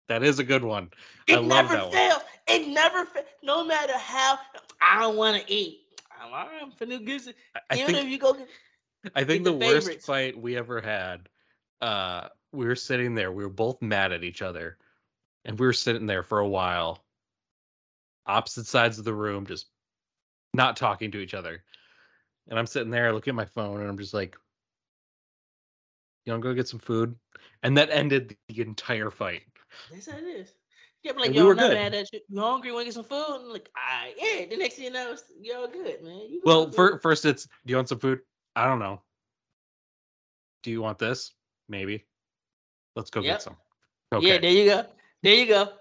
That is a good one. I It love never that one. fails. It never fails. No matter how, I don't want to eat. I'm all right. I'm finna get some. I- I Even think if you go get I think the the, worst fight we ever had, uh, we were sitting there, we were both mad at each other, and we were sitting there for a while, opposite sides of the room, just not talking to each other. And I'm sitting there looking at my phone, and I'm just like, "You want to go get some food?" And that ended the entire fight. That's how it is. Yeah, but like, And yo, we not good. mad at you. You hungry? Want to get some food? And like, I yeah. The next thing you know, it's, you're good, man. You Well, fir- first it's, "Do you want some food?" I don't know. Do you want this? Maybe. Let's go Yep. get some. Okay. Yeah, there you go. There you go.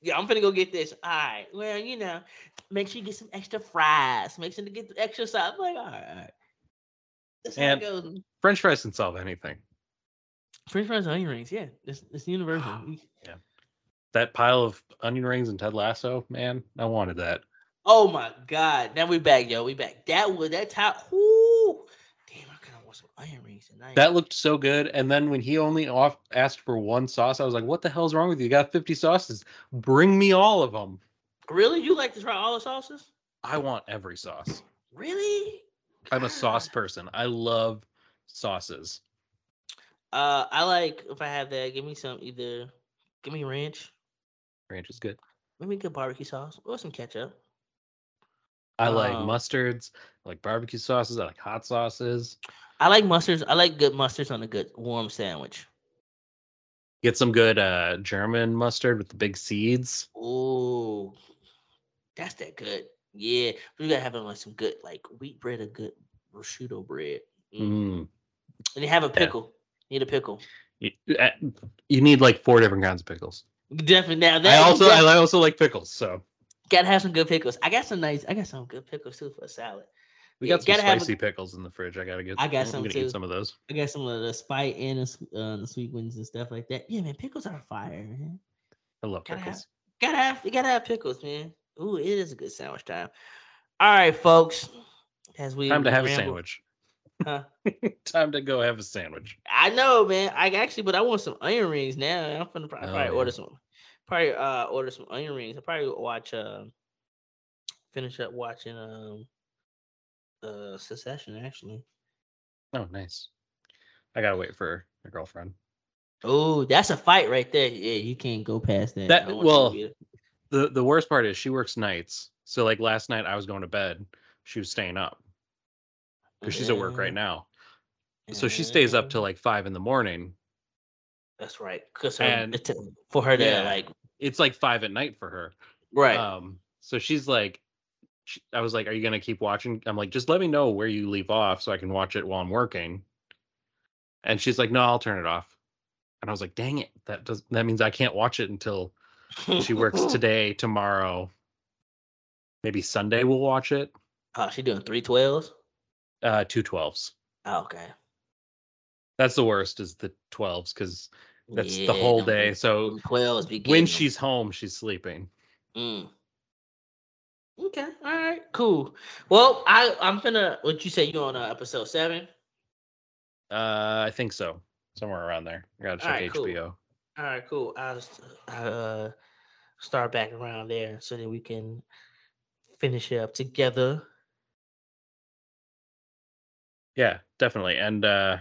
Yeah, I'm gonna go get this. All right. Well, you know, make sure you get some extra fries. Make sure to get the extra sauce. I'm like, all right. That's how it And- goes. French fries can solve anything. French fries and onion rings. Yeah, it's it's universal. Yeah. That pile of onion rings and Ted Lasso, man, I wanted that. Oh my god! Now we back, yo. We back. That was that top. Whoo! Damn, I kind of want some onion rings tonight. That looked so good. And then when he only off asked for one sauce, I was like, "What the hell's wrong with you? You got 50 sauces. Bring me all of them. really? You like to try all the sauces? I want every sauce. Really? I'm a sauce person. I love sauces. Uh, I like if I have that. Give me some either. Give me ranch. Ranch is good. Maybe good barbecue sauce or some ketchup. I like Um, mustards. I like barbecue sauces. I like hot sauces. I like mustards. I like good mustards on a good warm sandwich. Get some good uh, German mustard with the big seeds. Oh, that's that good. Yeah, we gotta have it on like some good like wheat bread or good prosciutto bread. Mm. Mm. And you have a pickle. Need a pickle. You, uh, you need like four different kinds of pickles. Definitely. Now I also I also like pickles. So gotta have some good pickles. I got some nice. I got some good pickles too for a salad. we Yeah, got some gotta have a- spicy pickles in the fridge. I gotta get. I got I'm some gonna too. some of those. I got some of the spite and the, uh, the sweet ones and stuff like that. Yeah, man, pickles are fire, man. I love Gotta have- pickles. Gotta have, you gotta have pickles, man. Ooh, it is a good sandwich time. All right, folks. As we Time to have a sandwich. Huh? Time to go have a sandwich. I know, man. I actually, but I want some onion rings now. I'm gonna probably, Oh, probably yeah. order some. Probably uh order some onion rings. I'll probably watch uh finish up watching um uh Succession actually. Oh, nice. I gotta wait for my girlfriend. Oh, that's a fight right there. Yeah, you can't go past that. That- I don't want you to well, the The worst part is she works nights. So like last night I was going to bed. She was staying up because she's at work right now. So she stays up till like five in the morning. That's right. Cause her, and- for her to Yeah. like It's like five at night for her. right. Um, so she's like, she, I was like, "Are you gonna keep watching?" I'm like, "Just let me know where you leave off so I can watch it while I'm working." And she's like, "No, I'll turn it off." And I was like, "Dang it! That does that means I can't watch it until she works today, tomorrow, maybe Sunday. We'll watch it. Oh, she doing three twelves. Uh, two twelves. Oh, okay. That's the worst is the twelves because that's the whole day. So them when she's home, she's sleeping. Mm. Okay. All right. Cool. Well, I I'm gonna. What you say? You on uh, episode seven? Uh, I think so, somewhere around there. I gotta check Alright, cool. HBO. All right. Cool. I'll s- uh start back around there so that we can finish it up together. Yeah, definitely. And uh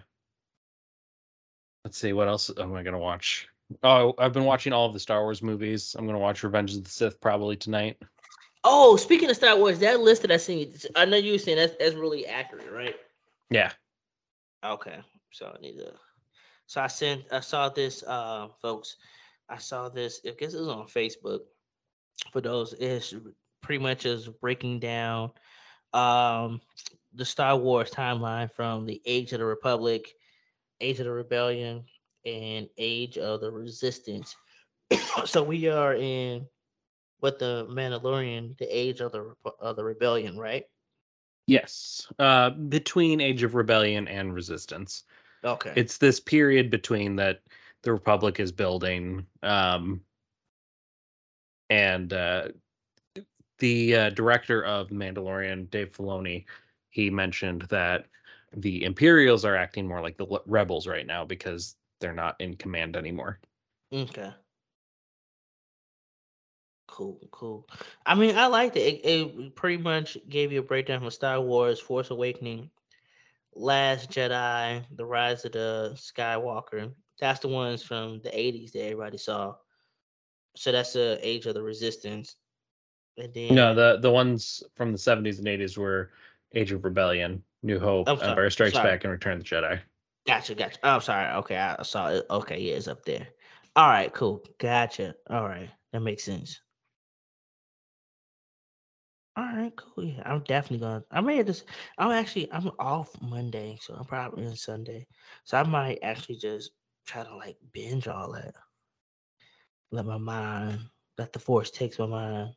let's see what else am I gonna watch. Oh, I've been watching all of the Star Wars movies. I'm gonna watch Revenge of the Sith probably tonight. Oh, speaking of Star Wars, that list that I seen, I know you were saying that's that's really accurate, right? Yeah. Okay, so I need to. So I sent, I saw this, uh, folks. I saw this. I guess it was on Facebook. For those, it's pretty much is breaking down, um, the Star Wars timeline from the Age of the Republic, Age of the Rebellion, and Age of the Resistance. so we are in what the Mandalorian, the Age of the of the Rebellion, right? Yes. Uh between Age of Rebellion and Resistance. Okay. It's this period between that the Republic is building. Um and uh the uh, director of Mandalorian, Dave Filoni, he mentioned that the Imperials are acting more like the rebels right now because they're not in command anymore. Okay. Cool, cool. I mean, I liked it. It, it pretty much gave you a breakdown from Star Wars, Force Awakening, Last Jedi, The Rise of the Skywalker. That's the ones from the 80s that everybody saw. So that's the Age of the Resistance. And then No, the the ones from the 70s and 80s were Age of Rebellion, New Hope, sorry, Empire Strikes sorry. Back, and Return the Jedi. Gotcha, gotcha. Oh, sorry. Okay, I I saw it. Okay, yeah, it's up there. All right, cool. Gotcha. All right, that makes sense. All right, cool. Yeah, I'm definitely gonna. I may just. I'm actually. I'm off Monday, so I'm probably in Sunday. So I might actually just try to like binge all that. Let my mind. Let the force takes my mind.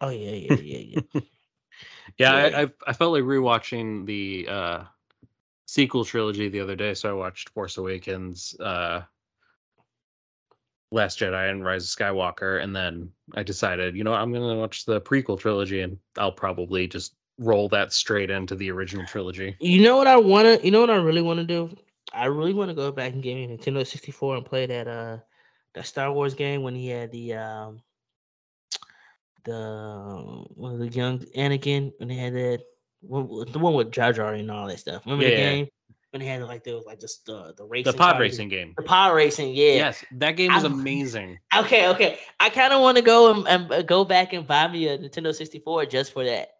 Oh yeah, yeah, yeah, yeah. Yeah, Yeah. I, I I felt like rewatching the uh sequel trilogy the other day, so I watched Force Awakens, uh Last Jedi and Rise of Skywalker, and then I decided, you know, I'm gonna watch the prequel trilogy and I'll probably just roll that straight into the original trilogy. You know what I wanna you know what I really wanna do? I really wanna go back and get me Nintendo 64 and play that uh that Star Wars game when he had the um the one of the young Anakin when they had that the one with Jar Jar and all that stuff. Remember Yeah, the yeah. game when they had like there was like just the the racing The pod cars? racing game. the pod racing. Yeah. Yes, that game was I'm- amazing. Okay, okay. I kind of want to go and, and go back and buy me a Nintendo 64 just for that.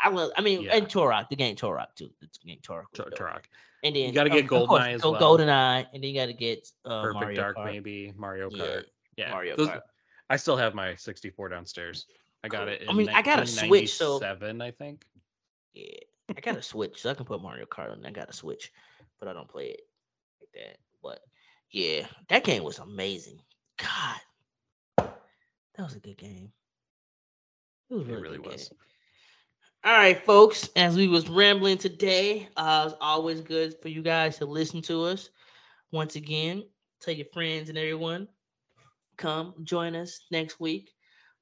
I will. I mean, Yeah. and Turok, the game Turok too. The game was Tur- And then you gotta get of course, GoldenEye as well. GoldenEye, and then you got to get uh, Perfect Mario Dark, Kart. maybe Mario Yeah, Kart. Yeah, Mario those- Kart. I still have my 64 downstairs. I got it. In I mean, I got a Switch, so- Seven, I think. Yeah, I got a Switch, so I can put Mario Kart on. I got a Switch, but I don't play it like that. But yeah, that game was amazing. God, that was a good game. It was It really, really good was. game. All right, folks. As we was rambling today, uh, it's always good for you guys to listen to us. Once again, tell your friends and everyone, come join us next week.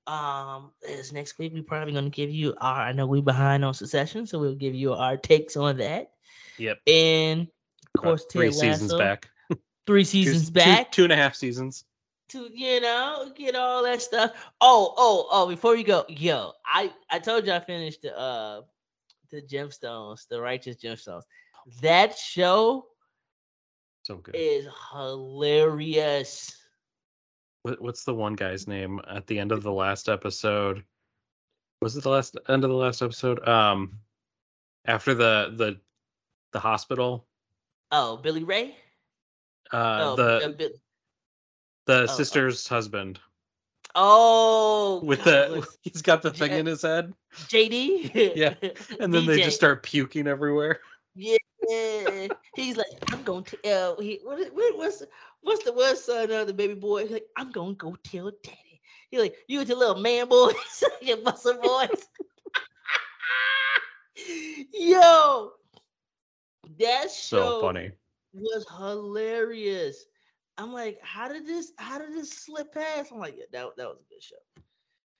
Um, as next week we probably gonna give you our. I know we're behind on Succession, so we'll give you our takes on that. Yep. And of about course, three Ted seasons Lasso, back. three seasons two- back two and a half seasons. to you know get all that stuff. Oh, oh, oh! Before you go, yo, I I told you I finished the uh the gemstones, the righteous gemstones. That show So good. is hilarious. What, what's the one guy's name at the end of the last episode? Was it the last end of the last episode? Um, after the the the hospital, Oh, Billy Ray. uh, oh, the uh, Bi- the oh. sister's husband oh, with God, the he's got the thing J- in his head, JD. Yeah, and then they just start puking everywhere. Yeah, he's like, I'm going to tell. He, what, what, what's what's the what's son of the baby boy? He's like, I'm going to go tell daddy. He's like, you with your little man boys, your muscle boys. Yo, that So show funny. was hilarious. I'm like, how did this? How did this slip past? I'm like, yeah, that that was a good show.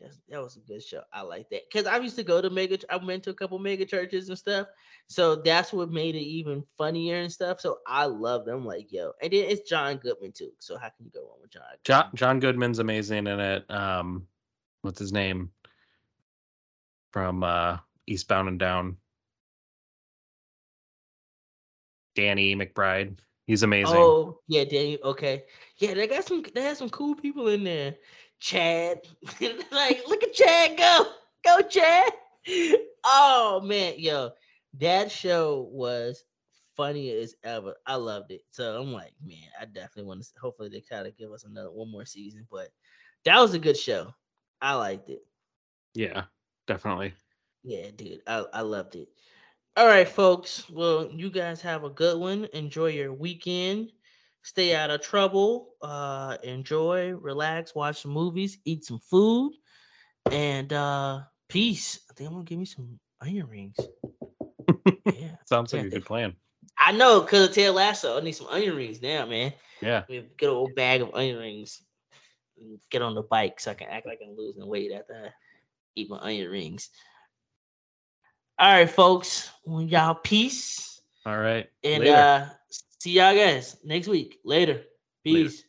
That's, that was a good show. I like that because I used to go to mega. I went to a couple mega churches and stuff, so that's what made it even funnier and stuff. So I love them. Like, yo, and then it's John Goodman too. So how can you go wrong with John? John John Goodman's amazing in it. Um, what's his name from uh, Eastbound and Down? Danny McBride. He's amazing. Oh yeah, Danny. Okay, yeah, they got some. They had some cool people in there. Chad, like look at Chad go, go Chad. Oh man, yo, that show was funny as ever. I loved it. So I'm like, man, I definitely want to. Hopefully, they kind of give us another one more season. But that was a good show. I liked it. Yeah, definitely. Yeah, dude, I, I loved it. All right, folks. Well, you guys have a good one. Enjoy your weekend. Stay out of trouble. Uh, enjoy, relax, watch some movies, eat some food, and uh, peace. I think I'm gonna give me some onion rings. Yeah, Sounds like Yeah. a good plan. I know, cause of Ted Lasso. I need some onion rings now, man. Yeah. Have a old bag of onion rings. and Get on the bike so I can act like I'm losing weight after I eat my onion rings. All right, folks. Y'all peace. All right. And Later. uh see y'all guys next week. Later. Later. Peace.